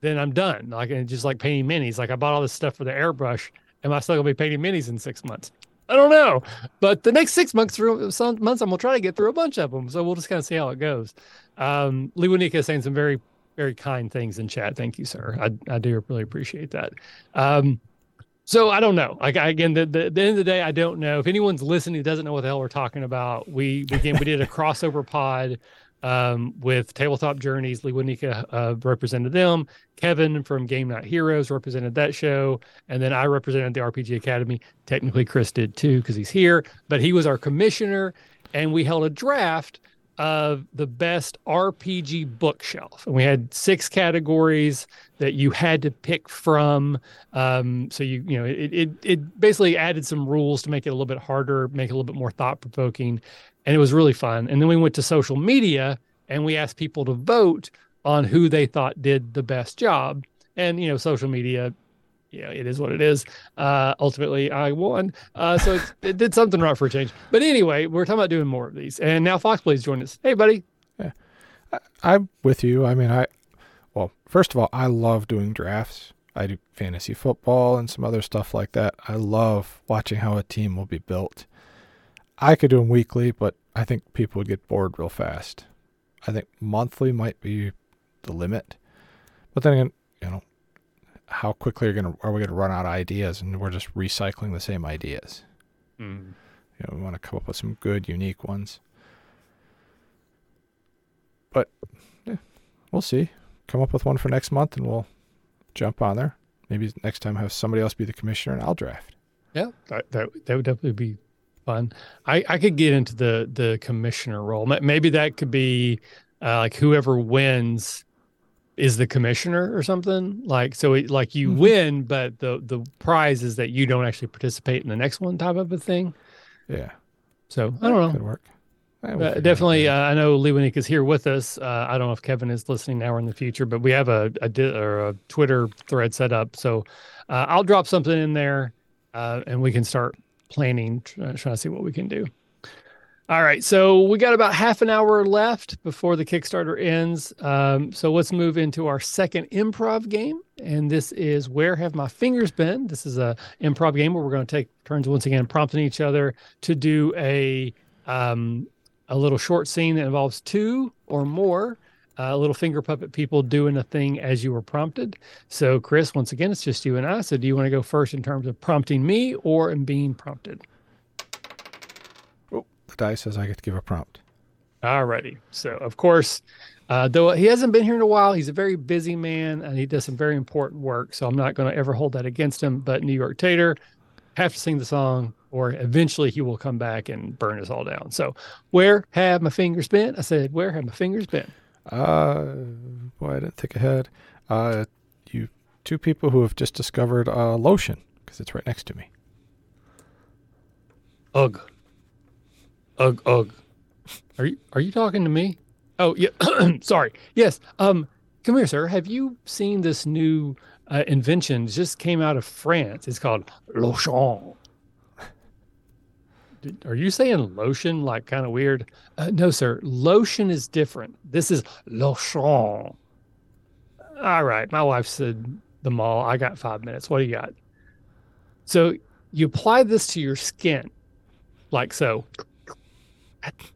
Speaker 1: then I'm done. Like and just like painting minis. Like I bought all this stuff for the airbrush. Am I still gonna be painting minis in six months? I don't know. But the next six months through some months, I'm gonna try to get through a bunch of them. So we'll just kind of see how it goes. Um, Lee Wanika is saying some very, very kind things in chat. Thank you, sir. I, I do really appreciate that. Um, so I don't know. Like I, again, the, the, the end of the day, I don't know. If anyone's listening doesn't know what the hell we're talking about, we again we did a crossover pod um, with Tabletop Journeys. Lee Wanika uh, represented them. Kevin from Game Night Heroes represented that show, and then I represented the RPG Academy. Technically, Chris did too because he's here, but he was our commissioner, and we held a draft of the best RPG bookshelf, and we had six categories that you had to pick from. Um, so you you know it, it it basically added some rules to make it a little bit harder, make it a little bit more thought provoking, and it was really fun. And then we went to social media and we asked people to vote on who they thought did the best job. And you know, social media, yeah, it is what it is. Uh, ultimately, I won, uh, so it did something right for a change. But anyway, we're talking about doing more of these, and now Foxblade's joined us. Hey, buddy. Yeah.
Speaker 2: I'm with you. I mean, I well, first of all, I love doing drafts. I do fantasy football and some other stuff like that. I love watching how a team will be built. I could do them weekly, but I think people would get bored real fast. I think monthly might be the limit. But then again, you know, how quickly are gonna are we gonna run out of ideas and we're just recycling the same ideas?
Speaker 1: Mm.
Speaker 2: You know, we want to come up with some good, unique ones. But yeah, we'll see. Come up with one for next month, and we'll jump on there. Maybe next time have somebody else be the commissioner, and I'll draft.
Speaker 1: Yeah, that, that that would definitely be fun. I I could get into the the commissioner role. Maybe that could be uh, like whoever wins is the commissioner or something. Like so, it, like you
Speaker 2: Mhm.
Speaker 1: win, but the the prize is that you don't actually participate in the next one, type of a thing.
Speaker 2: Yeah,
Speaker 1: So I don't know.
Speaker 2: Could work.
Speaker 1: Uh,
Speaker 2: figure it out
Speaker 1: definitely, uh, I know Lewinik is here with us. Uh, I don't know if Kevin is listening now or in the future, but we have a a, di- or a Twitter thread set up. So uh, I'll drop something in there, uh, and we can start planning, try, trying to see what we can do. All right, so we got about half an hour left before the Kickstarter ends. Um, so let's move into our second improv game, and this is "Where Have My Fingers Been." This is a improv game where we're going to take turns once again prompting each other to do a um, a little short scene that involves two or more uh, little finger puppet people doing a thing as you were prompted. So, Chris, once again, it's just you and I. So, do you want to go first in terms of prompting me or in being prompted?
Speaker 2: The die says I get to give a prompt.
Speaker 1: Alrighty. So, of course, uh, though he hasn't been here in a while, he's a very busy man and he does some very important work. So, I'm not going to ever hold that against him. But New York Tater have to sing the song, or eventually he will come back and burn us all down. So, where have my fingers been? I said, where have my fingers been?
Speaker 2: Uh, boy, I didn't think ahead. Uh, you two people who have just discovered uh, lotion because it's right next to me.
Speaker 1: Ugh. Ugh, ugh. Are you are you talking to me? Oh yeah. Sorry. Yes. Um. Come here, sir. Have you seen this new uh, invention? It just came out of France. It's called lotion. Are you saying lotion like kind of weird? Uh, no, sir. Lotion is different. This is lotion. All right. My wife said the mall. I got five minutes. What do you got? So you apply this to your skin, like so.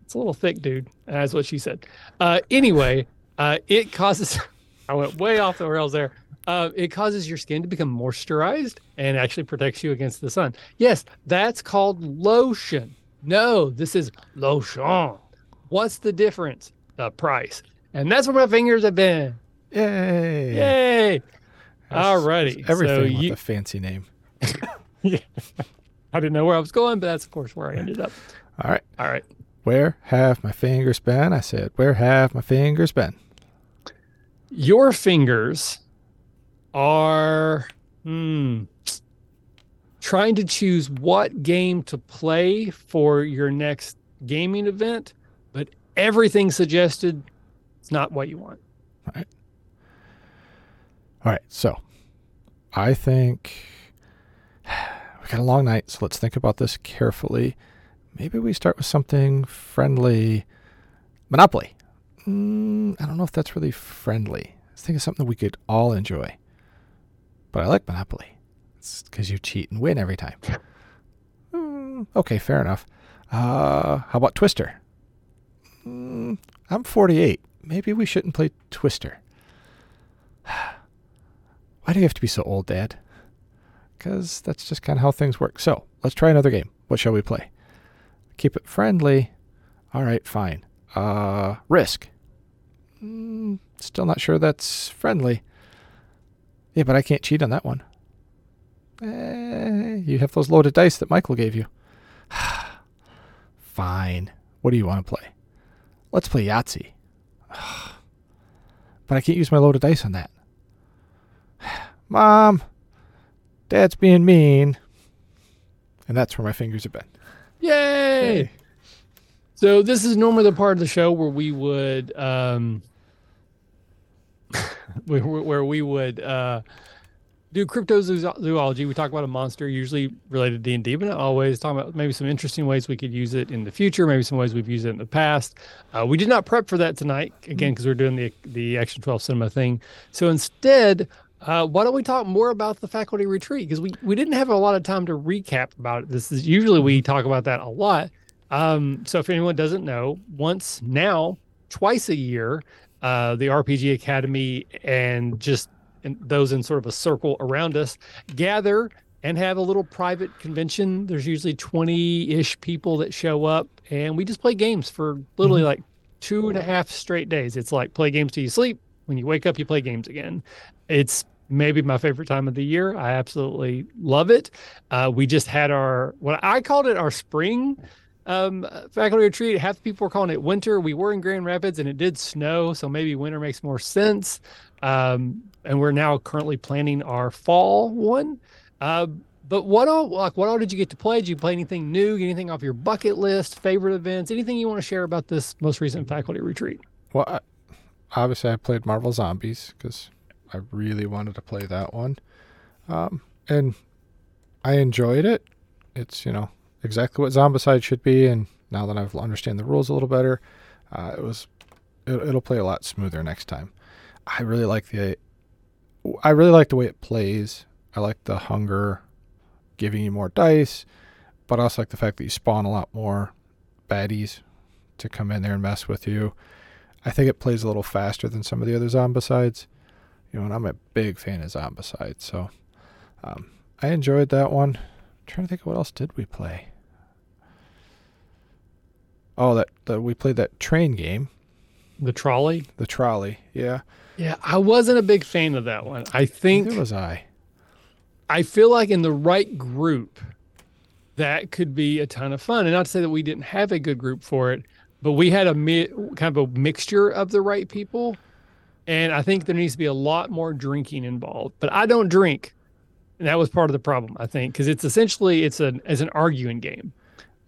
Speaker 1: It's a little thick, dude. That's what she said. Uh, anyway, uh, it causes. I went way off the rails there. Uh, it causes your skin to become moisturized and actually protects you against the sun. Yes, that's called lotion. No, this is lotion. What's the difference? The price. And that's where my fingers have been.
Speaker 2: Yay!
Speaker 1: Yay! Alrighty.
Speaker 2: Everything so with a fancy name.
Speaker 1: yeah. I didn't know where I was going, but that's of course where I ended up.
Speaker 2: All right.
Speaker 1: All right.
Speaker 2: Where have my fingers been? I said, Where have my fingers been?
Speaker 1: Your fingers are hmm, trying to choose what game to play for your next gaming event, but everything suggested it's not what you want.
Speaker 2: All right. All right. So I think we got a long night, so let's think about this carefully. Maybe we start with something friendly. Monopoly. Mm, I don't know if that's really friendly. Let's think of something we could all enjoy. But I like Monopoly. It's because you cheat and win every time. Mm, okay, fair enough. Uh, how about Twister? Mm, I'm 48. Maybe we shouldn't play Twister. Why do you have to be so old, Dad? Because that's just kind of how things work. So let's try another game. What shall we play? Keep it friendly. All right, fine. Uh, risk. Mm, still not sure that's friendly. Yeah, but I can't cheat on that one. Eh, you have those loaded dice that Michael gave you. Fine. What do you want to play? Let's play Yahtzee. but I can't use my loaded dice on that. Mom, Dad's being mean. And that's where my fingers have been.
Speaker 1: Yay! So this is normally the part of the show where we would um where, where we would uh do cryptozoology. We talk about a monster, usually related to D and D, but not always. Talking about maybe some interesting ways we could use it in the future, maybe some ways we've used it in the past. Uh, we did not prep for that tonight, again, because we're doing the the Action Twelve Cinema thing. So instead, uh, why don't we talk more about the faculty retreat? Because we, we didn't have a lot of time to recap about it. This is usually we mm-hmm. talk about that a lot. Um, so if anyone doesn't know, once now, twice a year, uh, the RPG Academy and just in, those in sort of a circle around us gather and have a little private convention. There's usually 20 ish people that show up, and we just play games for literally mm-hmm. like two and a half straight days. It's like play games till you sleep. When you wake up, you play games again. It's maybe my favorite time of the year. I absolutely love it. Uh, we just had our what I called it our spring um, faculty retreat. Half the people were calling it winter. We were in Grand Rapids and it did snow, so maybe winter makes more sense. Um, and we're now currently planning our fall one. Uh, but what all like what all did you get to play? Did you play anything new? Get Anything off your bucket list? Favorite events? Anything you want to share about this most recent faculty retreat?
Speaker 2: Well, I, obviously I played Marvel Zombies because I really wanted to play that one. Um, and I enjoyed it. It's, you know, exactly what Zombicide should be. And now that I've understand the rules a little better, uh, it was, it, it'll play a lot smoother next time. I really like the, I really like the way it plays. I like the hunger giving you more dice, but I also like the fact that you spawn a lot more baddies to come in there and mess with you. I think it plays a little faster than some of the other zombicides you know, and I'm a big fan of Zombicide, so um, I enjoyed that one. I'm trying to think of what else did we play. Oh, that, that we played that train game.
Speaker 1: The trolley.
Speaker 2: The trolley, yeah.
Speaker 1: Yeah, I wasn't a big fan of that one. I think
Speaker 2: Neither was I.
Speaker 1: I feel like in the right group, that could be a ton of fun. And not to say that we didn't have a good group for it, but we had a mi- kind of a mixture of the right people and I think there needs to be a lot more drinking involved. But I don't drink. And that was part of the problem, I think, because it's essentially it's an as an arguing game.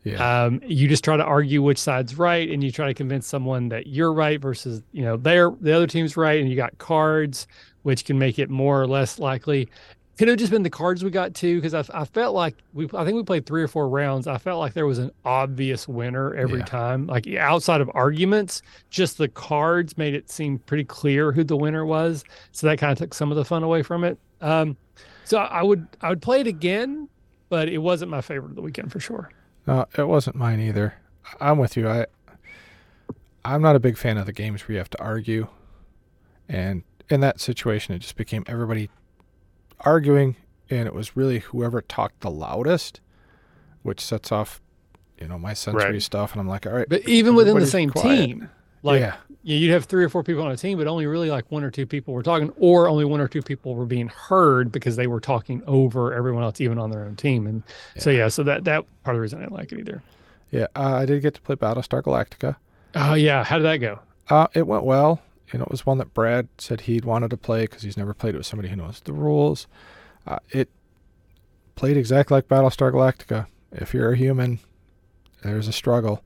Speaker 1: Yeah. Um, you just try to argue which side's right, and you try to convince someone that you're right versus you know they're the other team's right, and you got cards which can make it more or less likely. Could have just been the cards we got too, because I, I felt like we I think we played three or four rounds. I felt like there was an obvious winner every yeah. time. Like outside of arguments, just the cards made it seem pretty clear who the winner was. So that kind of took some of the fun away from it. Um, so I would I would play it again, but it wasn't my favorite of the weekend for sure.
Speaker 2: No, it wasn't mine either. I'm with you. I I'm not a big fan of the games where you have to argue. And in that situation it just became everybody arguing and it was really whoever talked the loudest, which sets off, you know, my sensory right. stuff and I'm like, all right.
Speaker 1: But even within the same quiet. team, like yeah. you'd have three or four people on a team, but only really like one or two people were talking, or only one or two people were being heard because they were talking over everyone else, even on their own team. And yeah. so yeah, so that that part of the reason I didn't like it either.
Speaker 2: Yeah, uh, I did get to play Battlestar Galactica.
Speaker 1: Oh yeah, how did that go?
Speaker 2: Uh, it went well. You know, it was one that Brad said he'd wanted to play because he's never played it with somebody who knows the rules. Uh, it played exactly like Battlestar Galactica. If you're a human, there's a struggle.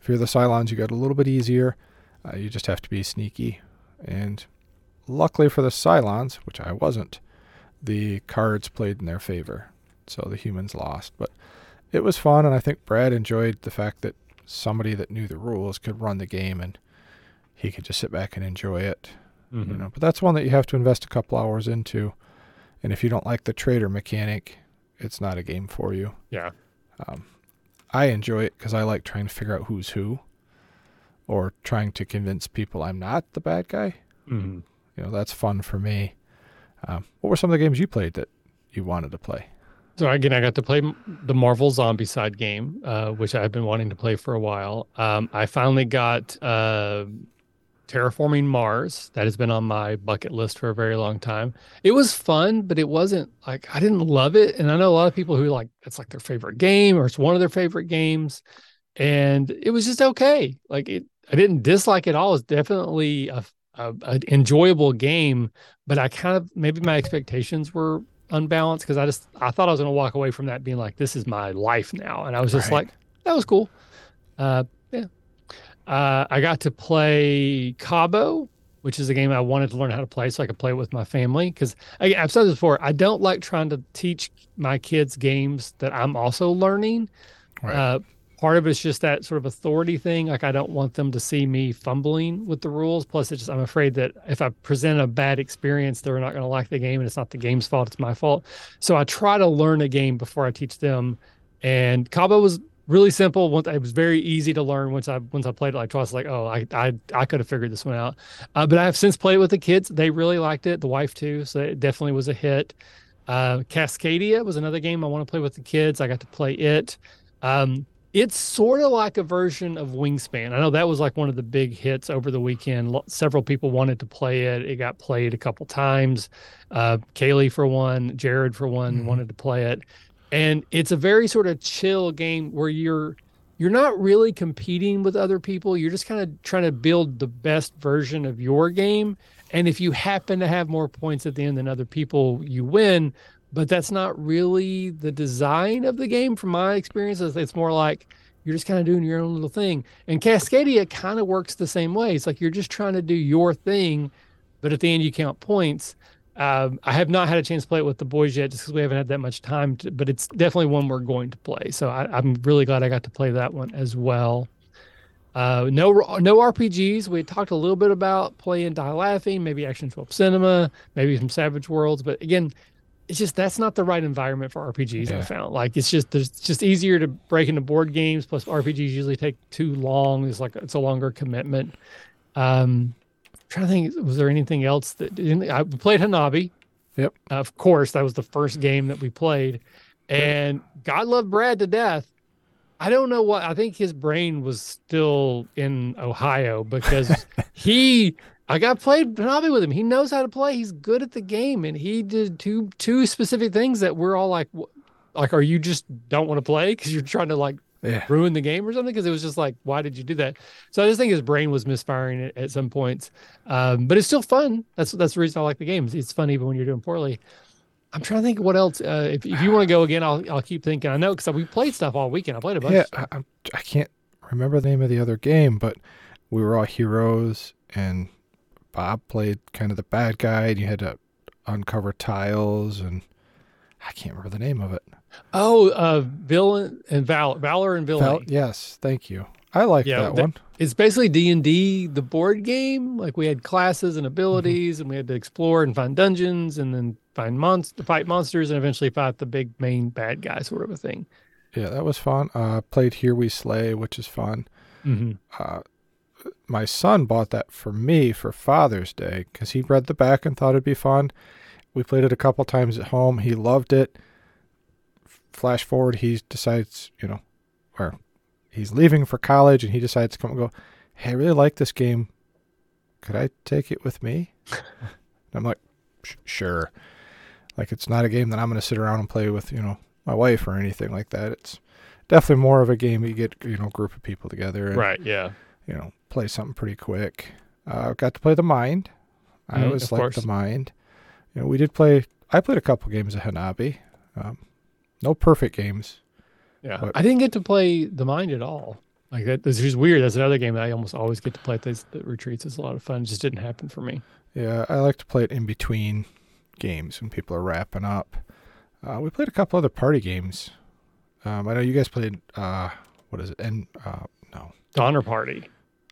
Speaker 2: If you're the Cylons, you got a little bit easier. Uh, you just have to be sneaky. And luckily for the Cylons, which I wasn't, the cards played in their favor. So the humans lost. But it was fun, and I think Brad enjoyed the fact that somebody that knew the rules could run the game and he could just sit back and enjoy it. Mm-hmm. You know, but that's one that you have to invest a couple hours into. And if you don't like the traitor mechanic, it's not a game for you.
Speaker 1: Yeah.
Speaker 2: Um, I enjoy it because I like trying to figure out who's who or trying to convince people I'm not the bad guy. Mm-hmm. You know, that's fun for me. Um, what were some of the games you played that you wanted to play?
Speaker 1: So again, I got to play the Marvel Zombicide game, uh, which I've been wanting to play for a while. Um, I finally got uh, Terraforming Mars. That has been on my bucket list for a very long time. It was fun, but it wasn't like I didn't love it. And I know a lot of people who like it's like their favorite game or it's one of their favorite games. And it was just okay. Like it, I didn't dislike it all. It's definitely a, a, a enjoyable game, but I kind of maybe my expectations were unbalanced because I just I thought I was going to walk away from that being like this is my life now, and I was just right. like that was cool. Uh, yeah, uh, I got to play Cabo, which is a game I wanted to learn how to play so I could play it with my family. Because I've said this before, I don't like trying to teach my kids games that I'm also learning. Right. Uh, part of it's just that sort of authority thing. Like I don't want them to see me fumbling with the rules. Plus, it's just I'm afraid that if I present a bad experience, they're not going to like the game, and it's not the game's fault; it's my fault. So I try to learn a game before I teach them. And Cabo was really simple. It was very easy to learn once I once I played it like twice. Like, oh, I I, I could have figured this one out. Uh, but I have since played it with the kids. They really liked it. The wife too. So it definitely was a hit. Uh, Cascadia was another game I want to play with the kids. I got to play it. Um, it's sort of like a version of Wingspan. I know that was like one of the big hits over the weekend. Several people wanted to play it. It got played a couple times. Uh, Kaylee for one, Jared for one mm-hmm. wanted to play it and it's a very sort of chill game where you're you're not really competing with other people. You're just kind of trying to build the best version of your game. And if you happen to have more points at the end than other people you win. But that's not really the design of the game from my experiences it's more like you're just kind of doing your own little thing. And cascadia kind of works the same way. It's like you're just trying to do your thing but at the end you count points um, I have not had a chance to play it with the boys yet, just because we haven't had that much time. To, but it's definitely one we're going to play. So I, am really glad I got to play that one as well. Uh, no, no RPGs. We talked a little bit about playing Die Laughing, maybe Action 12 Cinema, maybe some Savage Worlds. But again, it's just that's not the right environment for RPGs. Yeah. I found like it's just it's just easier to break into board games. Plus, RPGs usually take too long. It's like it's a longer commitment. Um, trying to think, was there anything else that I played Hanabi?
Speaker 2: Yep.
Speaker 1: of course, that was the first game that we played, and God loved Brad to death. I don't know what I think his brain was still in Ohio because he I got played Hanabi with him. He knows how to play. He's good at the game, and he did two two specific things that we're all like, like, are you just don't want to play because you're trying to like yeah. ruin the game or something because it was just like why did you do that so i just think his brain was misfiring at, at some points um, but it's still fun that's that's the reason i like the games it's fun even when you're doing poorly I'm trying to think what else. Uh, if, if you want to go again, I'll I'll keep thinking. I know because we played stuff all weekend. I played a bunch.
Speaker 2: Yeah, I, I'm- I can't remember the name of the other game, but we were all heroes, and Bob played kind of the bad guy, and you had to uncover tiles, and I can't remember the name of it.
Speaker 1: Oh, uh, villain and val, valor and Villain.
Speaker 2: Val- yes, thank you. I like
Speaker 1: Yeah,
Speaker 2: that
Speaker 1: that-
Speaker 2: one.
Speaker 1: It's basically D and D, the board game. Like we had classes
Speaker 2: Mm-hmm.
Speaker 1: and abilities, and we had to explore and find dungeons, and then find monster, fight monsters, and eventually fight the big main bad guy, sort of a thing.
Speaker 2: Yeah, that was fun. Uh, played Here to Slay, which is fun.
Speaker 1: Mm-hmm.
Speaker 2: uh, my son bought that for me for Father's Day because he read the back and thought it'd be fun. We played it a couple times at home. He loved it. Flash forward, he decides, you know, or he's leaving for college and he decides to come and go, Hey, I really like this game. Could I take it with me? and I'm like, Sure. Like, it's not a game that I'm going to sit around and play with, you know, my wife or anything like that. It's definitely more of a game you get, you know, a group of people together. And,
Speaker 1: Right. Yeah.
Speaker 2: you know, play something pretty quick. Uh, got to play the Mind. I
Speaker 1: Mm,
Speaker 2: always liked
Speaker 1: course.
Speaker 2: the Mind. You know, we did play. I played a couple games of Hanabi. Um, no perfect games.
Speaker 1: Yeah.
Speaker 2: But-
Speaker 1: I didn't get to play the mind at all. Like that. This is weird. That's another game that I almost always get to play at these the retreats. It's a lot of fun. It just didn't happen for me.
Speaker 2: Yeah, I like to play it in between games when people are wrapping up. Uh, we played a couple other party games. Um, I know you guys played. Uh, what is it? And uh, no.
Speaker 1: Donner Party.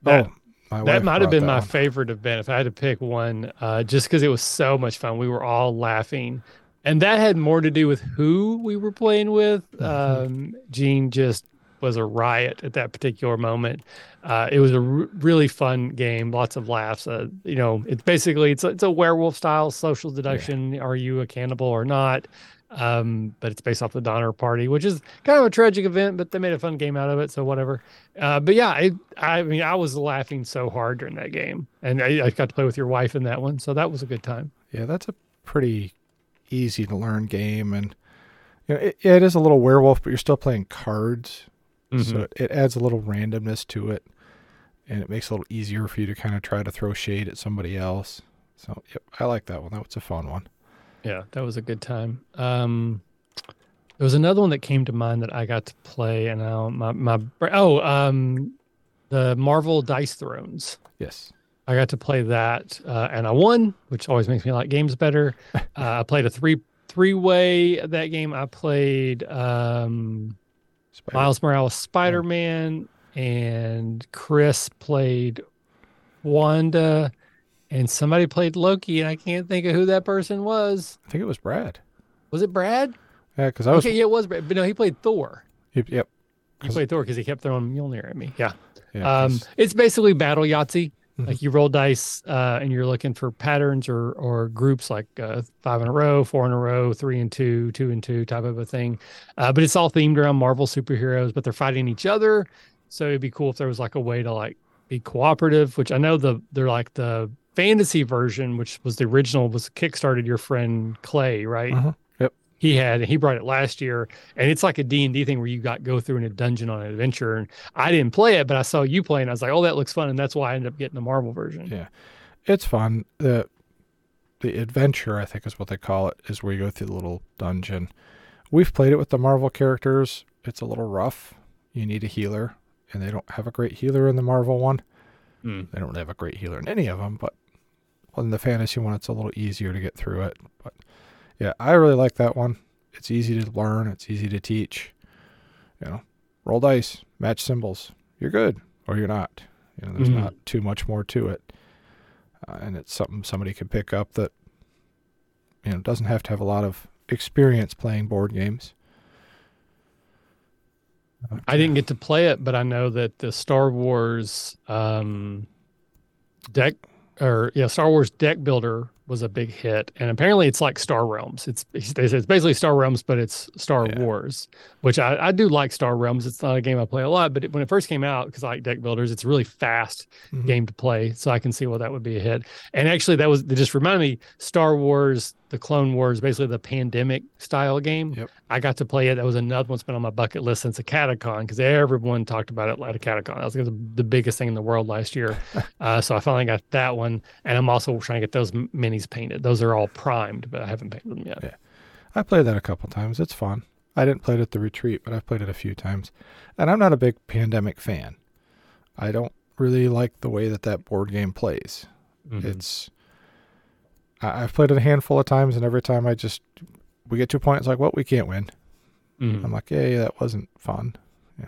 Speaker 1: That-
Speaker 2: oh, my
Speaker 1: that might have been my
Speaker 2: one.
Speaker 1: favorite event if I had to pick one, uh, just because it was so much fun. We were all laughing, and that had more to do with who we were playing with.
Speaker 2: Mhm.
Speaker 1: Um, Gene just was a riot at that particular moment. Uh, it was a r- really fun game, lots of laughs. Uh, you know, it's basically it's a, it's a werewolf style social deduction. Are you a cannibal or not? Um, but it's based off the Donner Party, which is kind of a tragic event, but they made a fun game out of it, so whatever. Uh, but yeah, I, I mean, I was laughing so hard during that game, and I, I got to play with your wife in that one, so that was a good time.
Speaker 2: Yeah, that's a pretty easy to learn game, and you know, it, it is a little werewolf, but you're still playing cards,
Speaker 1: Mm-hmm.
Speaker 2: so it, adds a little randomness to it, and it makes it a little easier for you to kind of try to throw shade at somebody else. So, yep, I like that one. That was a fun one.
Speaker 1: Yeah, that was a good time. Um, there was another one that came to mind that I got to play, and now my my oh um, the Marvel Dice Thrones.
Speaker 2: Yes.
Speaker 1: I got to play that, uh, and I won, which always makes me like games better. uh, I played a three three way that game. I played um,
Speaker 2: Spider-
Speaker 1: Miles Morales Spider Man, and Chris played Wanda, and somebody played Loki, and I can't think of who that person was.
Speaker 2: I think it was Brad.
Speaker 1: Was it Brad?
Speaker 2: Yeah, because I was.
Speaker 1: okay, yeah, it was Brad. But no, he played Thor.
Speaker 2: Yep. yep.
Speaker 1: He played Thor because he kept throwing Mjolnir at me. Yeah.
Speaker 2: yeah,
Speaker 1: Um, it's basically battle Yahtzee.
Speaker 2: Mhm.
Speaker 1: Like you roll dice, uh, and you're looking for patterns or or groups like uh, five in a row, four in a row, three and two, two and two type of a thing. Uh, but it's all themed around Marvel superheroes, but they're fighting each other. So it'd be cool if there was like a way to like be cooperative. Which I know the they're like the fantasy version, which was the original, was kickstarted your friend Clay, right?
Speaker 2: Uh-huh. Yep.
Speaker 1: he had and he brought it last year and it's like a d&d thing where you got go through in a dungeon on an adventure and i didn't play it but i saw you playing i was like oh that looks fun and that's why i ended up getting the marvel version
Speaker 2: Yeah. it's fun. The the adventure, I think, is what they call it, is where you go through the little dungeon. We've played it with the Marvel characters. It's a little rough. You need a healer, and they don't have a great healer in the Marvel one.
Speaker 1: Hmm.
Speaker 2: They don't really have a great healer in any of them, but in the fantasy one, it's a little easier to get through it. But yeah, I really like that one. It's easy to learn. It's easy to teach. You know, roll dice, match symbols. You're good, or you're not. You know, there's
Speaker 1: Mhm.
Speaker 2: not too much more to it uh, and it's something somebody can pick up that you know doesn't have to have a lot of experience playing board games.
Speaker 1: i didn't get to play it but i know that the star wars um deck or yeah star wars deck builder was a big hit and apparently it's like star realms it's it's, it's basically star realms but it's star
Speaker 2: Yeah.
Speaker 1: wars which I, I do like star realms it's not a game i play a lot but it, when it first came out because i like deck builders it's really fast
Speaker 2: Mhm.
Speaker 1: game to play. So I can see why that would be a hit. And actually, that was that just reminded me Star Wars, the Clone Wars, basically the pandemic style game.
Speaker 2: Yep.
Speaker 1: I got to play it. That was another one that's been on my bucket list since a Catacon because everyone talked about it at a Catacon. That was the the biggest thing in the world last year. uh, so I finally got that one. And I'm also trying to get those minis painted. Those are all primed, but I haven't painted them yet.
Speaker 2: Yeah. I played that a couple times. It's fun. I didn't play it at the retreat, but I've played it a few times. And I'm not a big pandemic fan. I don't really like the way that that board game plays. Mm-hmm. It's I, have played it a handful of times, and every time I just we get to a point, it's like, well, we can't win. Mm-hmm. I'm like, yeah, that wasn't fun. Yeah,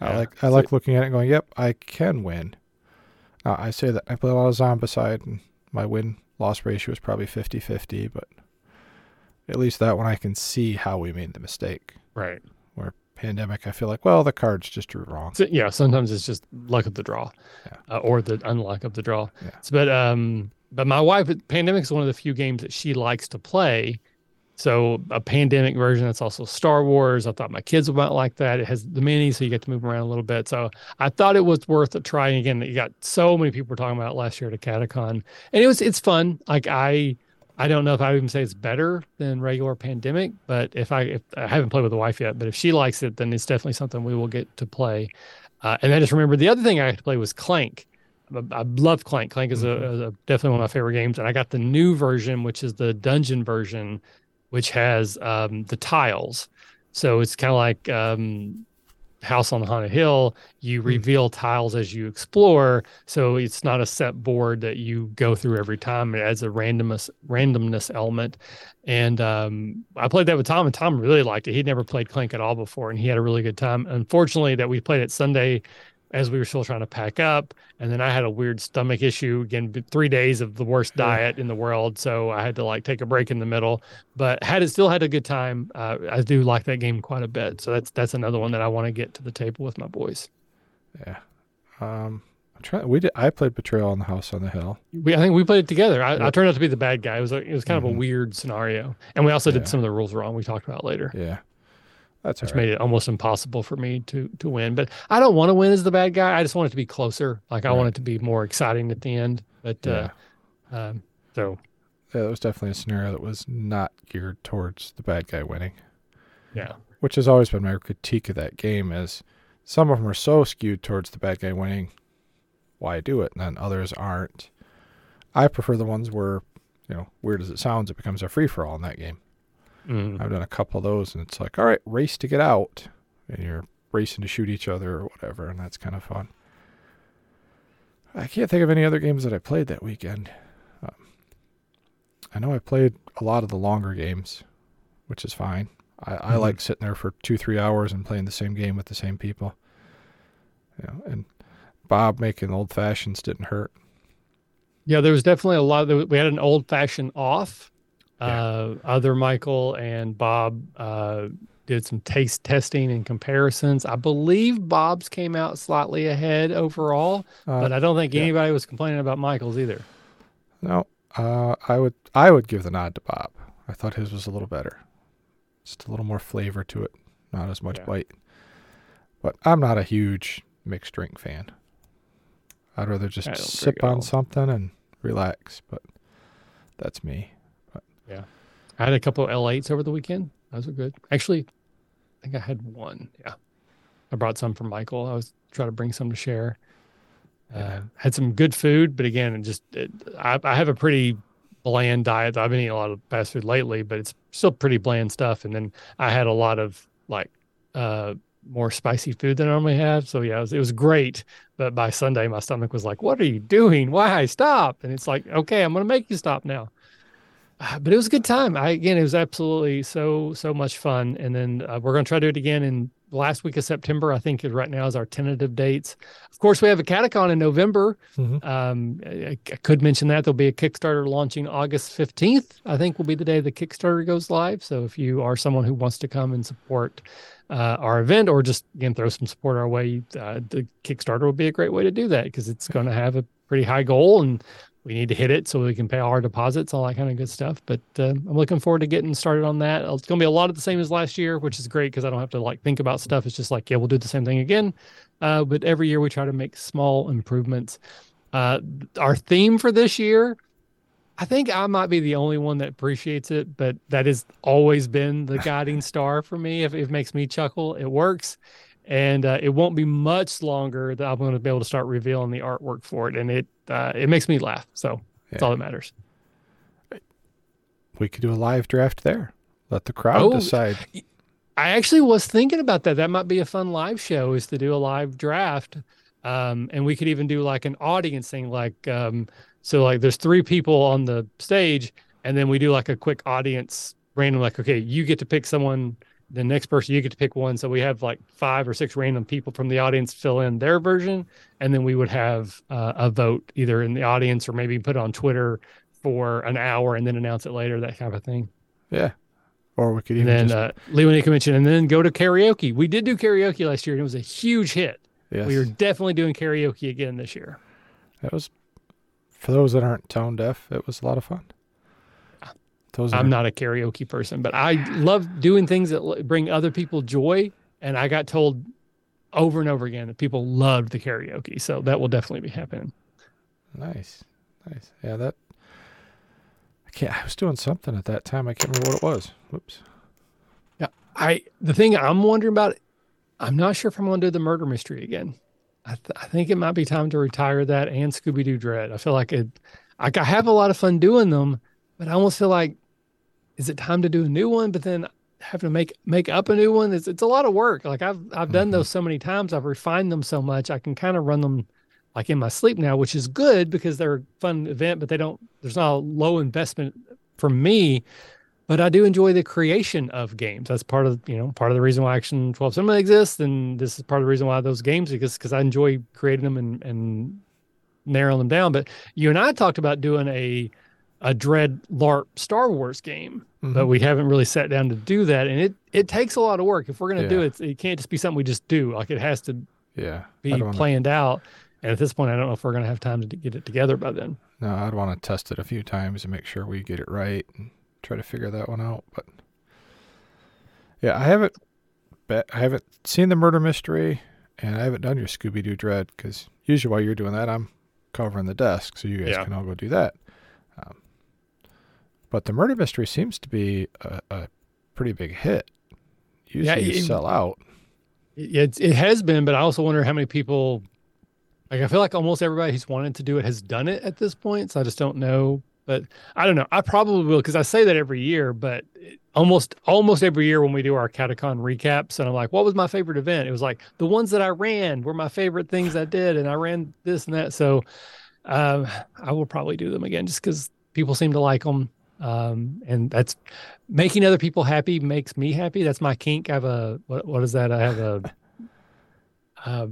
Speaker 2: yeah. I like I like looking at it and going, yep, I can win. Now, I say that I play a lot of Zombicide, and my win loss ratio is probably 50-50, but at least that one I can see how we made the mistake.
Speaker 1: Right.
Speaker 2: Where pandemic, I feel like, well, the cards just drew wrong.
Speaker 1: So, yeah, sometimes it's just luck of the draw, yeah. uh, or the unluck of the draw. Yeah. So, but um, but my wife, pandemic is one of the few games that she likes to play. So a pandemic version that's also Star Wars. I thought my kids would like that. It has the mini, so you get to move around a little bit. So I thought it was worth a try. Again, you got so many people were talking about last year at AcadeCon, and it was it's fun. Like I I don't know if I would even say it's better than regular pandemic, but if I if I haven't played with the wife yet, but if she likes it, then it's definitely something we will get to play. Uh, and I just remember the other thing I had to play was Clank. I, love Clank. Clank is, mm-hmm. a, is a, definitely one of my favorite games, and I got the new version, which is the dungeon version, which has um, the tiles. So it's kind of like um, house on the haunted hill you hmm. reveal tiles as you explore so it's not a set board that you go through every time it adds a randomness randomness element and um, i played that with tom and tom really liked it he'd never played clank at all before and he had a really good time unfortunately that we played it sunday as we were still trying to pack up. And then I had a weird stomach issue again, three days of the worst diet in the world. So I had to like take a break in the middle, but had it still had a good time. Uh, I do like that game quite a bit. So that's, that's another one that I want to get to the table with my boys.
Speaker 2: Yeah. Um, I'm trying, we did, I played Betrayal on the House on the Hill.
Speaker 1: We, I think we played it together. I, I turned out to be the bad guy. It was, a, it was kind mm-hmm. of a mm-hmm. weird scenario. And we also yeah. did some of the rules wrong. We talked about later.
Speaker 2: Yeah.
Speaker 1: That's which right. made it almost impossible for me to to win. But I don't want to win as the bad guy. I just want it to be closer. Like I want it to be more exciting at the end. But uh, yeah. uh, um, so
Speaker 2: yeah, that was definitely a scenario that was not geared towards the bad guy winning.
Speaker 1: Yeah,
Speaker 2: which has always been my critique of that game is some of them are so skewed towards the bad guy winning. Why do it? And then others aren't. I prefer the ones where, you know, weird as it sounds, it becomes a free for all in that game. Mm. I've done a couple of those, and it's like, all right, race to get out, and you're racing to shoot each other or whatever, and that's kind of fun. I can't think of any other games that I played that weekend. Um, I know I played a lot of the longer games, which is fine. I, mm-hmm. I like sitting there for two, three hours and playing the same game with the same people. You know, and Bob making old fashions didn't hurt.
Speaker 1: Yeah, there was definitely a lot. Of, we had an old fashioned off, uh, other Michael and Bob uh, did some taste testing and comparisons. I believe Bob's came out slightly ahead overall, uh, but I don't think yeah. anybody was complaining about Michael's either.
Speaker 2: No, uh, I would I would give the nod to Bob. I thought his was a little better, just a little more flavor to it, not as much yeah. bite. But I'm not a huge mixed drink fan. I'd rather just sip on something and relax. But that's me.
Speaker 1: Yeah. I had a couple of L8s over the weekend. Those were good. Actually, I think I had one. Yeah. I brought some for Michael. I was trying to bring some to share. Uh, had some good food, but again, it just it, I, I have a pretty bland diet. I've been eating a lot of fast food lately, but it's still pretty bland stuff. And then I had a lot of like uh, more spicy food than I normally have. So yeah, it was, it was, great. But by Sunday, my stomach was like, "What are you doing? Why stop?" And it's like, "Okay, I'm going to make you stop now." but it was a good time. I again, it was absolutely so so much fun. And then uh, we're going to try to do it again in last week of September. I think right now is our tentative dates. Of course, we have AcadeCon in November. Mm-hmm. Um, I, I, could mention that there'll be a Kickstarter launching August fifteenth. I think will be the day the Kickstarter goes live. So if you are someone who wants to come and support uh, our event, or just again throw some support our way, uh, the Kickstarter will be a great way to do that because it's going to have a pretty high goal and we need to hit it so we can pay our deposits, all that kind of good stuff. But uh, I'm looking forward to getting started on that. It's going to be a lot of the same as last year, which is great because I don't have to like think about stuff. It's just like, yeah, we'll do the same thing again. Uh, but every year we try to make small improvements. Uh, our theme for this year, I think I might be the only one that appreciates it, but that has always been the guiding star for me. If it makes me chuckle, it works and uh, it won't be much longer that I'm going to be able to start revealing the artwork for it, and it uh, it makes me laugh. So that's all that matters.
Speaker 2: We could do a live draft there. Let the crowd
Speaker 1: Oh,
Speaker 2: decide.
Speaker 1: I actually was thinking about that. That might be a fun live show is to do a live draft. Um, and we could even do like an audience thing, like um, so like there's three people on the stage, and then we do like a quick audience random, like, okay, you get to pick someone, the next person you get to pick one. So we have like five or six random people from the audience fill in their version, and then we would have uh, a vote either in the audience or maybe put it on Twitter for an hour and then announce it later, that kind of thing.
Speaker 2: Yeah. Or we could
Speaker 1: And
Speaker 2: even
Speaker 1: then
Speaker 2: just
Speaker 1: uh, Leonika mentioned, and then go to karaoke. We did do karaoke last year, and it was a huge hit.
Speaker 2: yes.
Speaker 1: We are definitely doing karaoke again this year.
Speaker 2: That was for those that aren't tone deaf. It was a lot of fun. Those
Speaker 1: I'm
Speaker 2: are-
Speaker 1: not a karaoke person, but I love doing things that bring other people joy. And I got told over and over again that people loved the karaoke, so that will definitely be happening.
Speaker 2: nice, nice. Yeah, that. I can't. I was doing something at that time. I can't remember what it was. Whoops. Yeah.
Speaker 1: I the thing I'm wondering about, I'm not sure if I'm going to do the murder mystery again. I, th- I think it might be time to retire that and Scooby Doo Dread. I feel like it, like I have a lot of fun doing them, but I almost feel like, is it time to do a new one? But then having to make make up a new one, it's it's a lot of work. Like I've I've done
Speaker 2: Mhm.
Speaker 1: those so many times, I've refined them so much, I can kind of run them like in my sleep now, which is good because they're a fun event, but they don't. There's not a low investment for me but I do enjoy the creation of games. That's part of you know part of the reason why Action 12 Cinema exists, and this is part of the reason why those games exist because I enjoy creating them and and narrowing them down. But you and I talked about doing a a Dread LARP Star Wars game, but
Speaker 2: Mhm.
Speaker 1: we haven't really sat down to do that, and it it takes a lot of work. If we're gonna do it, it can't just be something we just do. Like it has to
Speaker 2: yeah,
Speaker 1: be
Speaker 2: I'd wanna-
Speaker 1: planned out. And at this point, I don't know if we're gonna have time to get it together by then.
Speaker 2: No, I'd want to test it a few times and make sure we get it right and try to figure that one out. But yeah, I haven't bet I haven't seen the murder mystery, and I haven't done your Scooby Doo Dread because usually while you're doing that, I'm covering the desk, so you guys
Speaker 1: Yeah.
Speaker 2: can all go do that. But the murder mystery seems to be a, a pretty big hit. Usually you
Speaker 1: it-
Speaker 2: sell out.
Speaker 1: It, it has been, but I also wonder how many people. Like I feel like almost everybody who's wanted to do it has done it at this point. So I just don't know. But I don't know. I probably will because I say that every year. But it- almost almost every year when we do our AcadeCon recaps, and I'm like, "What was my favorite event?" It was like the ones that I ran were my favorite things I did, and I ran this and that. So um, I will probably do them again just because people seem to like them. Um, and that's making other people happy makes me happy. That's my kink. I have a what? What is that? I have a. Uh,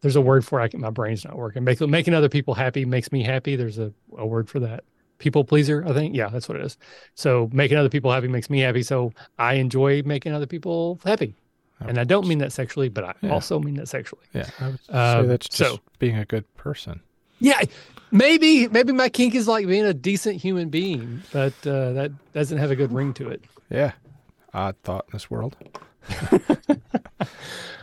Speaker 1: there's a word for it. I can, my brain's not working. Make, making other people happy makes me happy. There's a, a word for that. People pleaser, I think. Yeah, that's what it is. So making other people happy makes me happy. So I enjoy making other people happy. And I don't mean that sexually, but I
Speaker 2: Yeah.
Speaker 1: also mean that sexually.
Speaker 2: Yeah, I would say
Speaker 1: Um,
Speaker 2: that's just
Speaker 1: so-
Speaker 2: being a good person.
Speaker 1: Yeah, maybe maybe my kink is like being a decent human being, but uh, that doesn't have a good ring to it.
Speaker 2: Yeah, odd thought in this world.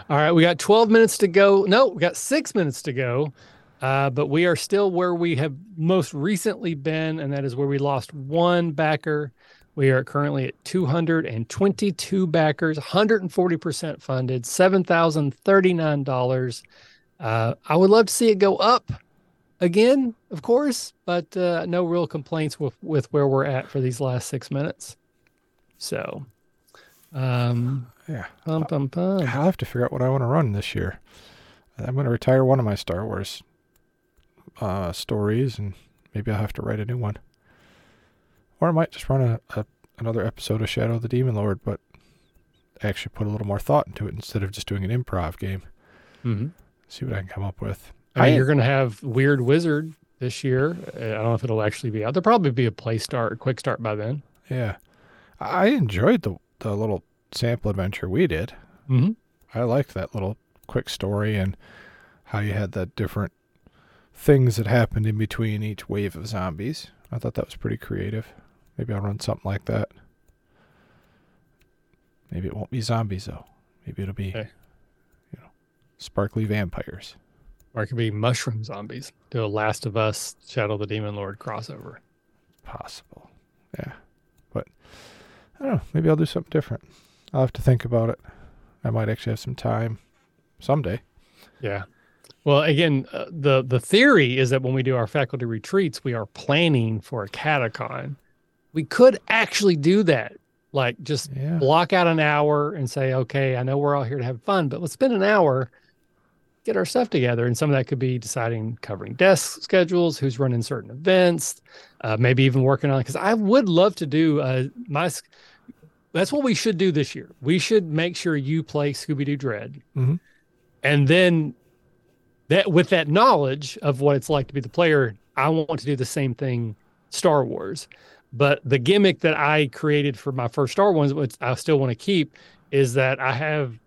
Speaker 1: All right, we got 12 minutes to go. No, we got six minutes to go. Uh, but we are still where we have most recently been, and that is where we lost one backer. We are currently at 222 backers, 140% funded, $7,039. Uh, I would love to see it go up again, of course, but uh, no real complaints with, with where we're at for these last six minutes. So, um,
Speaker 2: Yeah,
Speaker 1: pum, pum, pum.
Speaker 2: I'll have to figure out what I want to run this year. I'm going to retire one of my Star Wars uh, stories, and maybe I'll have to write a new one. Or I might just run a, a another episode of Shadow of the Demon Lord, but actually put a little more thought into it instead of just doing an improv game.
Speaker 1: Mm-hmm.
Speaker 2: See what I can come up with.
Speaker 1: I mean, you're going to have Weird Wizard this year. Uh, I don't know if it'll actually be out. There'll probably be a play start, a quick start by then.
Speaker 2: Yeah, I enjoyed the the little sample adventure we did.
Speaker 1: Mm-hmm.
Speaker 2: I liked that little quick story and how you had the different things that happened in between each wave of zombies. I thought that was pretty creative. Maybe I'll run something like that. Maybe it won't be zombies though. Maybe it'll be,
Speaker 1: Okay.
Speaker 2: you know, sparkly vampires.
Speaker 1: Or it could be mushroom zombies. Do a Last of Us, Shadow of the Demon Lord crossover.
Speaker 2: Possible. Yeah. But I don't know. Maybe I'll do something different. I'll have to think about it. I might actually have some time someday.
Speaker 1: Yeah. Well, again, uh, the the theory is that when we do our faculty retreats, we are planning for AcadeCon. We could actually do that Like just
Speaker 2: Yeah.
Speaker 1: block out an hour and say, okay, I know we're all here to have fun, but let's spend an hour, get our stuff together. And some of that could be deciding covering desk schedules, who's running certain events, uh, maybe even working on because I would love to do uh, my. That's what we should do this year. We should make sure you play Scooby Doo Dread,
Speaker 2: Mhm.
Speaker 1: and then that with that knowledge of what it's like to be the player, I want to do the same thing Star Wars. But the gimmick that I created for my first Star Wars, which I still want to keep, is that I have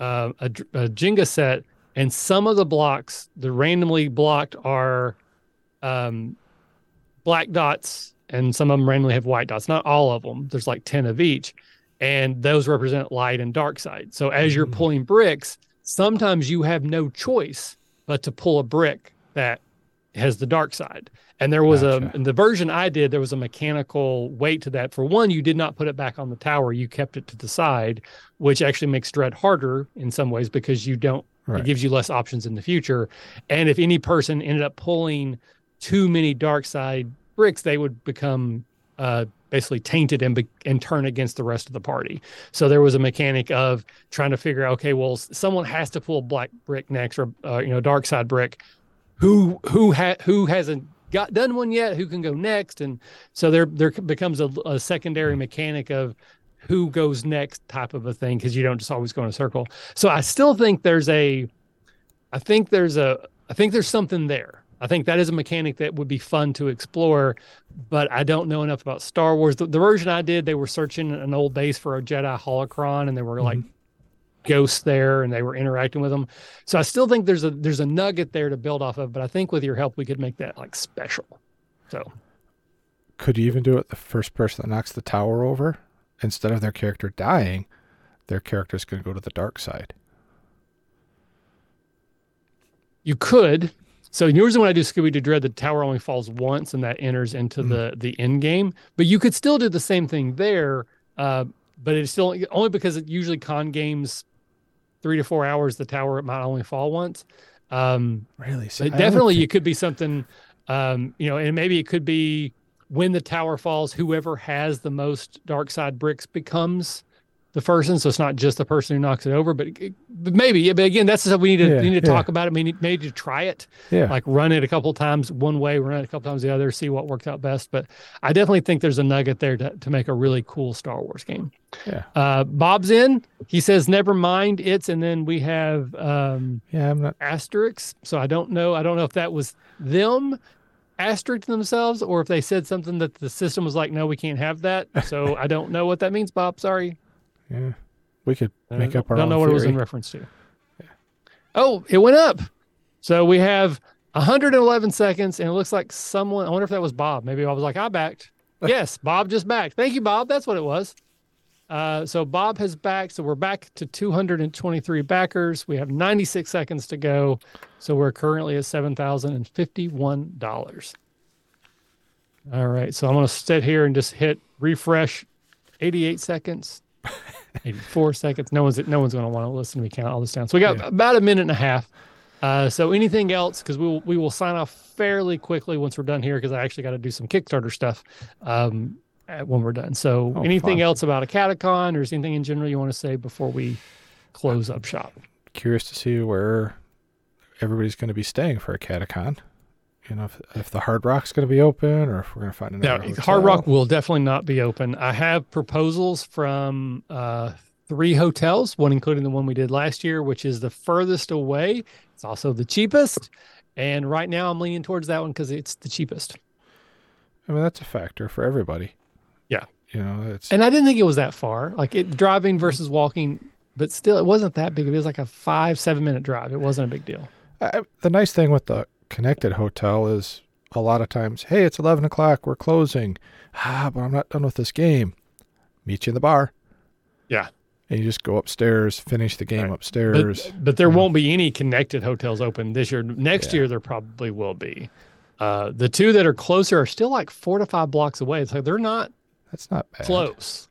Speaker 1: uh, a, a Jenga set, and some of the blocks, the randomly blocked, are um, black dots, and some of them randomly have white dots. Not all of them. There's like ten of each, and those represent light and dark side. So as you're
Speaker 2: Mm.
Speaker 1: pulling bricks, sometimes you have no choice but to pull a brick that has the dark side. And there was a
Speaker 2: Gotcha.
Speaker 1: in the version I did, there was a mechanical weight to that. For one, you did not put it back on the tower; you kept it to the side, which actually makes dread harder in some ways because you don't.
Speaker 2: Right.
Speaker 1: It gives you less options in the future. And if any person ended up pulling too many dark side bricks, they would become uh, basically tainted and be- and turn against the rest of the party. So there was a mechanic of trying to figure out, okay, well, someone has to pull black brick next, or uh, you know, dark side brick. Who who ha- who hasn't got done one yet? Who can go next? And so there there becomes a, a secondary mechanic of who goes next type of a thing because you don't just always go in a circle. So I still think there's a, I think there's a, I think there's something there. I think that is a mechanic that would be fun to explore, but I don't know enough about Star Wars. The, the version I did, they were searching an old base for a Jedi holocron, and there were like mm-hmm. ghosts there, and they were interacting with them. So I still think there's a there's a nugget there to build off of. But I think with your help, we could make that like special. So
Speaker 2: Could you even do it the first person that knocks the tower over? Instead of their character dying, their character's going to go to the dark side.
Speaker 1: you could. So usually when I do Scooby Doo Dread, the tower only falls once, and that enters into
Speaker 2: Mm.
Speaker 1: the the end game. But you could still do the same thing there. Uh, but it's still only because it usually con games three to four hours. The tower might only fall once. Um,
Speaker 2: Really? See,
Speaker 1: but
Speaker 2: I would
Speaker 1: definitely,
Speaker 2: think-
Speaker 1: it could be something. Um, you know, and maybe it could be when the tower falls, whoever has the most dark side bricks becomes the person. So it's not just the person who knocks it over, but, it- but maybe. Yeah, but again, that's something we need to
Speaker 2: Yeah,
Speaker 1: we need to
Speaker 2: yeah.
Speaker 1: talk about it. Maybe maybe to try it
Speaker 2: yeah.
Speaker 1: like run it a couple times one way, run it a couple times the other, see what works out best. But I definitely think there's a nugget there to, to make a really cool Star Wars game.
Speaker 2: Yeah.
Speaker 1: Uh, Bob's in. He says, "Never mind, it's." And then we have um,
Speaker 2: yeah, I'm not.
Speaker 1: asterisks. So I don't know. I don't know if that was them asterisk themselves or if they said something that the system was like, "No, we can't have that." So I don't know what that means, Bob. Sorry.
Speaker 2: Yeah. We could
Speaker 1: uh,
Speaker 2: make
Speaker 1: don't-
Speaker 2: up our
Speaker 1: I don't know what it was in reference to. Oh, it went up. So we have 111 seconds, and it looks like someone. I wonder if that was Bob. Maybe I was like, I backed. yes, Bob just backed. Thank you, Bob. That's what it was. Uh, so Bob has backed. So we're back to 223 backers. We have 96 seconds to go. So we're currently at $7,051. All right. So I'm going to sit here and just hit refresh 88 seconds. 84 seconds. No one's no one's going to want to listen to me count all this down. So we got
Speaker 2: Yeah.
Speaker 1: about a minute and a half. Uh, so anything else? Because we will we will sign off fairly quickly once we're done here. Because I actually got to do some Kickstarter stuff um, when we're done. So
Speaker 2: Oh,
Speaker 1: anything
Speaker 2: fun.
Speaker 1: else about AcadeCon or is anything in general you want to say before we close up shop?
Speaker 2: Curious to see where everybody's going to be staying for AcadeCon. You know, if, if the Hard Rock's going to be open or if we're going to find another hotel.
Speaker 1: Hard Rock will definitely not be open. I have proposals from uh, three hotels, one including the one we did last year, which is the furthest away. It's also the cheapest. And right now I'm leaning towards that one because it's the cheapest.
Speaker 2: I mean, that's a factor for everybody.
Speaker 1: Yeah.
Speaker 2: You know, it's
Speaker 1: And I didn't think it was that far. Like it driving versus walking, but still it wasn't that big. It was like a five, seven minute drive. It wasn't a big deal.
Speaker 2: I, the nice thing with the connected hotel is a lot of times, hey, it's 11 o'clock, we're closing. Ah, but I'm not done with this game. Meet you in the bar.
Speaker 1: Yeah.
Speaker 2: And you just go upstairs, finish the game
Speaker 1: Right.
Speaker 2: upstairs.
Speaker 1: But, but there
Speaker 2: Yeah.
Speaker 1: won't be any connected hotels open this year. Next
Speaker 2: Yeah.
Speaker 1: year, there probably will be. Uh, the two that are closer are still like four to five blocks away. It's like they're not
Speaker 2: That's not bad.
Speaker 1: close.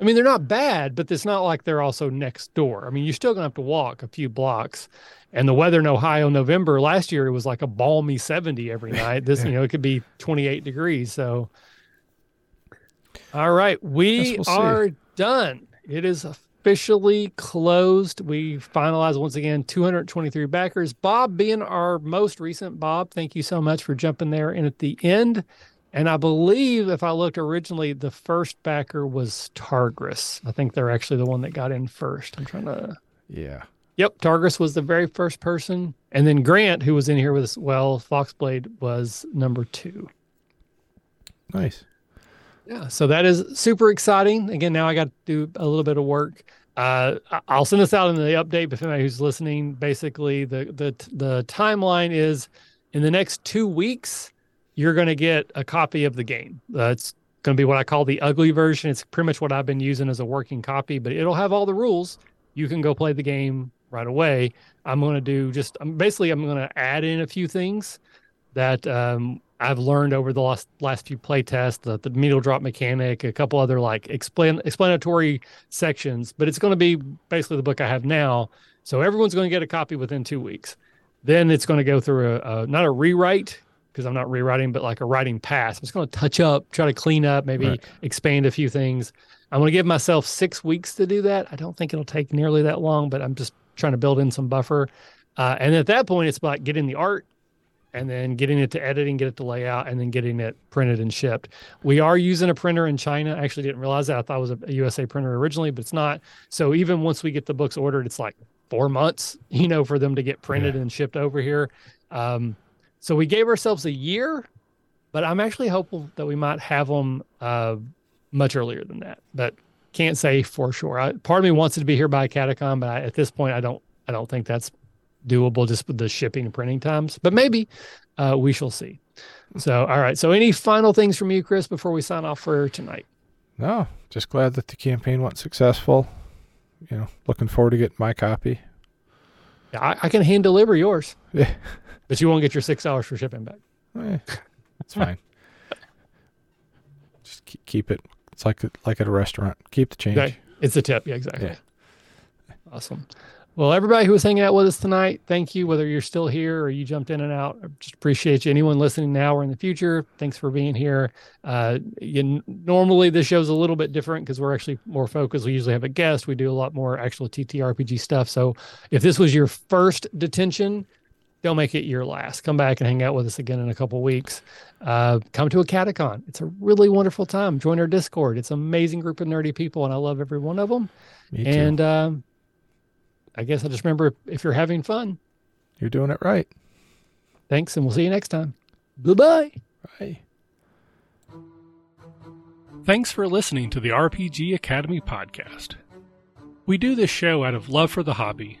Speaker 1: I mean, they're not bad, but it's not like they're also next door. I mean, you're still gonna have to walk a few blocks. And the weather in Ohio, November last year, it was like a balmy 70 every night. This, you know, it could be 28 degrees. So, all right, we
Speaker 2: we'll see.
Speaker 1: are done. It is officially closed. We finalized once again 223 backers. Bob being our most recent Bob, thank you so much for jumping there in at the end. And I believe if I looked originally, the first backer was Targris. I think they're actually the one that got in first. I'm trying to.
Speaker 2: Yeah.
Speaker 1: Yep. Targris was the very first person. And then Grant, who was in here with us, well, Foxblade was number two.
Speaker 2: Nice.
Speaker 1: Yeah. So that is super exciting. Again, now I got to do a little bit of work. Uh, I'll send this out in the update, but anybody who's listening, basically the the the timeline is in the next two weeks you're going to get a copy of the game. It's going to be what I call the ugly version. It's pretty much what I've been using as a working copy, but it'll have all the rules. You can go play the game right away. I'm going to do just basically I'm going to add in a few things that um, I've learned over the last last few play tests, the, the needle drop mechanic, a couple other like explain explanatory sections. But it's going to be basically the book I have now. So everyone's going to get a copy within two weeks. Then it's going to go through a, a not a rewrite because I'm not rewriting, but like a writing pass. I'm just going to touch up, try to clean up, maybe right. expand a few things. I'm going to give myself six weeks to do that. I don't think it'll take nearly that long, but I'm just trying to build in some buffer. Uh, and at that point, it's about getting the art and then getting it to editing, get it to layout, and then getting it printed and shipped. We are using a printer in China. I actually didn't realize that. I thought it was a USA printer originally, but it's not. So even once we get the books ordered, it's like four months, you know, for them to get printed yeah. and shipped over here. Um, so we gave ourselves a year, but I'm actually hopeful that we might have them uh, much earlier than that. But can't say for sure. I, part of me wants it to be here by AcadeCon, but I, at this point, I don't. I don't think that's doable just with the shipping and printing times. But maybe uh, we shall see. So, all right. So, any final things from you, Chris, before we sign off for tonight?
Speaker 2: No, just glad that the campaign went successful. You know, looking forward to getting my copy.
Speaker 1: Yeah, I, I can hand deliver yours.
Speaker 2: Yeah.
Speaker 1: But you won't get your six dollars for shipping back.
Speaker 2: Eh, that's fine. Just keep it. It's like like at a restaurant. Keep the change. Okay.
Speaker 1: It's a tip. Yeah, exactly. Yeah. Awesome. Well, everybody who was hanging out with us tonight, thank you. Whether you're still here or you jumped in and out, I just appreciate you. Anyone listening now or in the future, thanks for being here. Uh, you, normally, this show's a little bit different because we're actually more focused. We usually have a guest. We do a lot more actual TTRPG stuff. So, if this was your first detention, don't make it your last. Come back and hang out with us again in a couple weeks. Uh, come to AcadeCon. It's a really wonderful time. Join our Discord. It's an amazing group of nerdy people, and I love every one of them. Me too. And um, I guess I just remember if you're having fun,
Speaker 2: you're doing it right.
Speaker 1: Thanks, and we'll see you next time. Bye-bye.
Speaker 2: Bye.
Speaker 3: Thanks for listening to the RPG Academy podcast. We do this show out of love for the hobby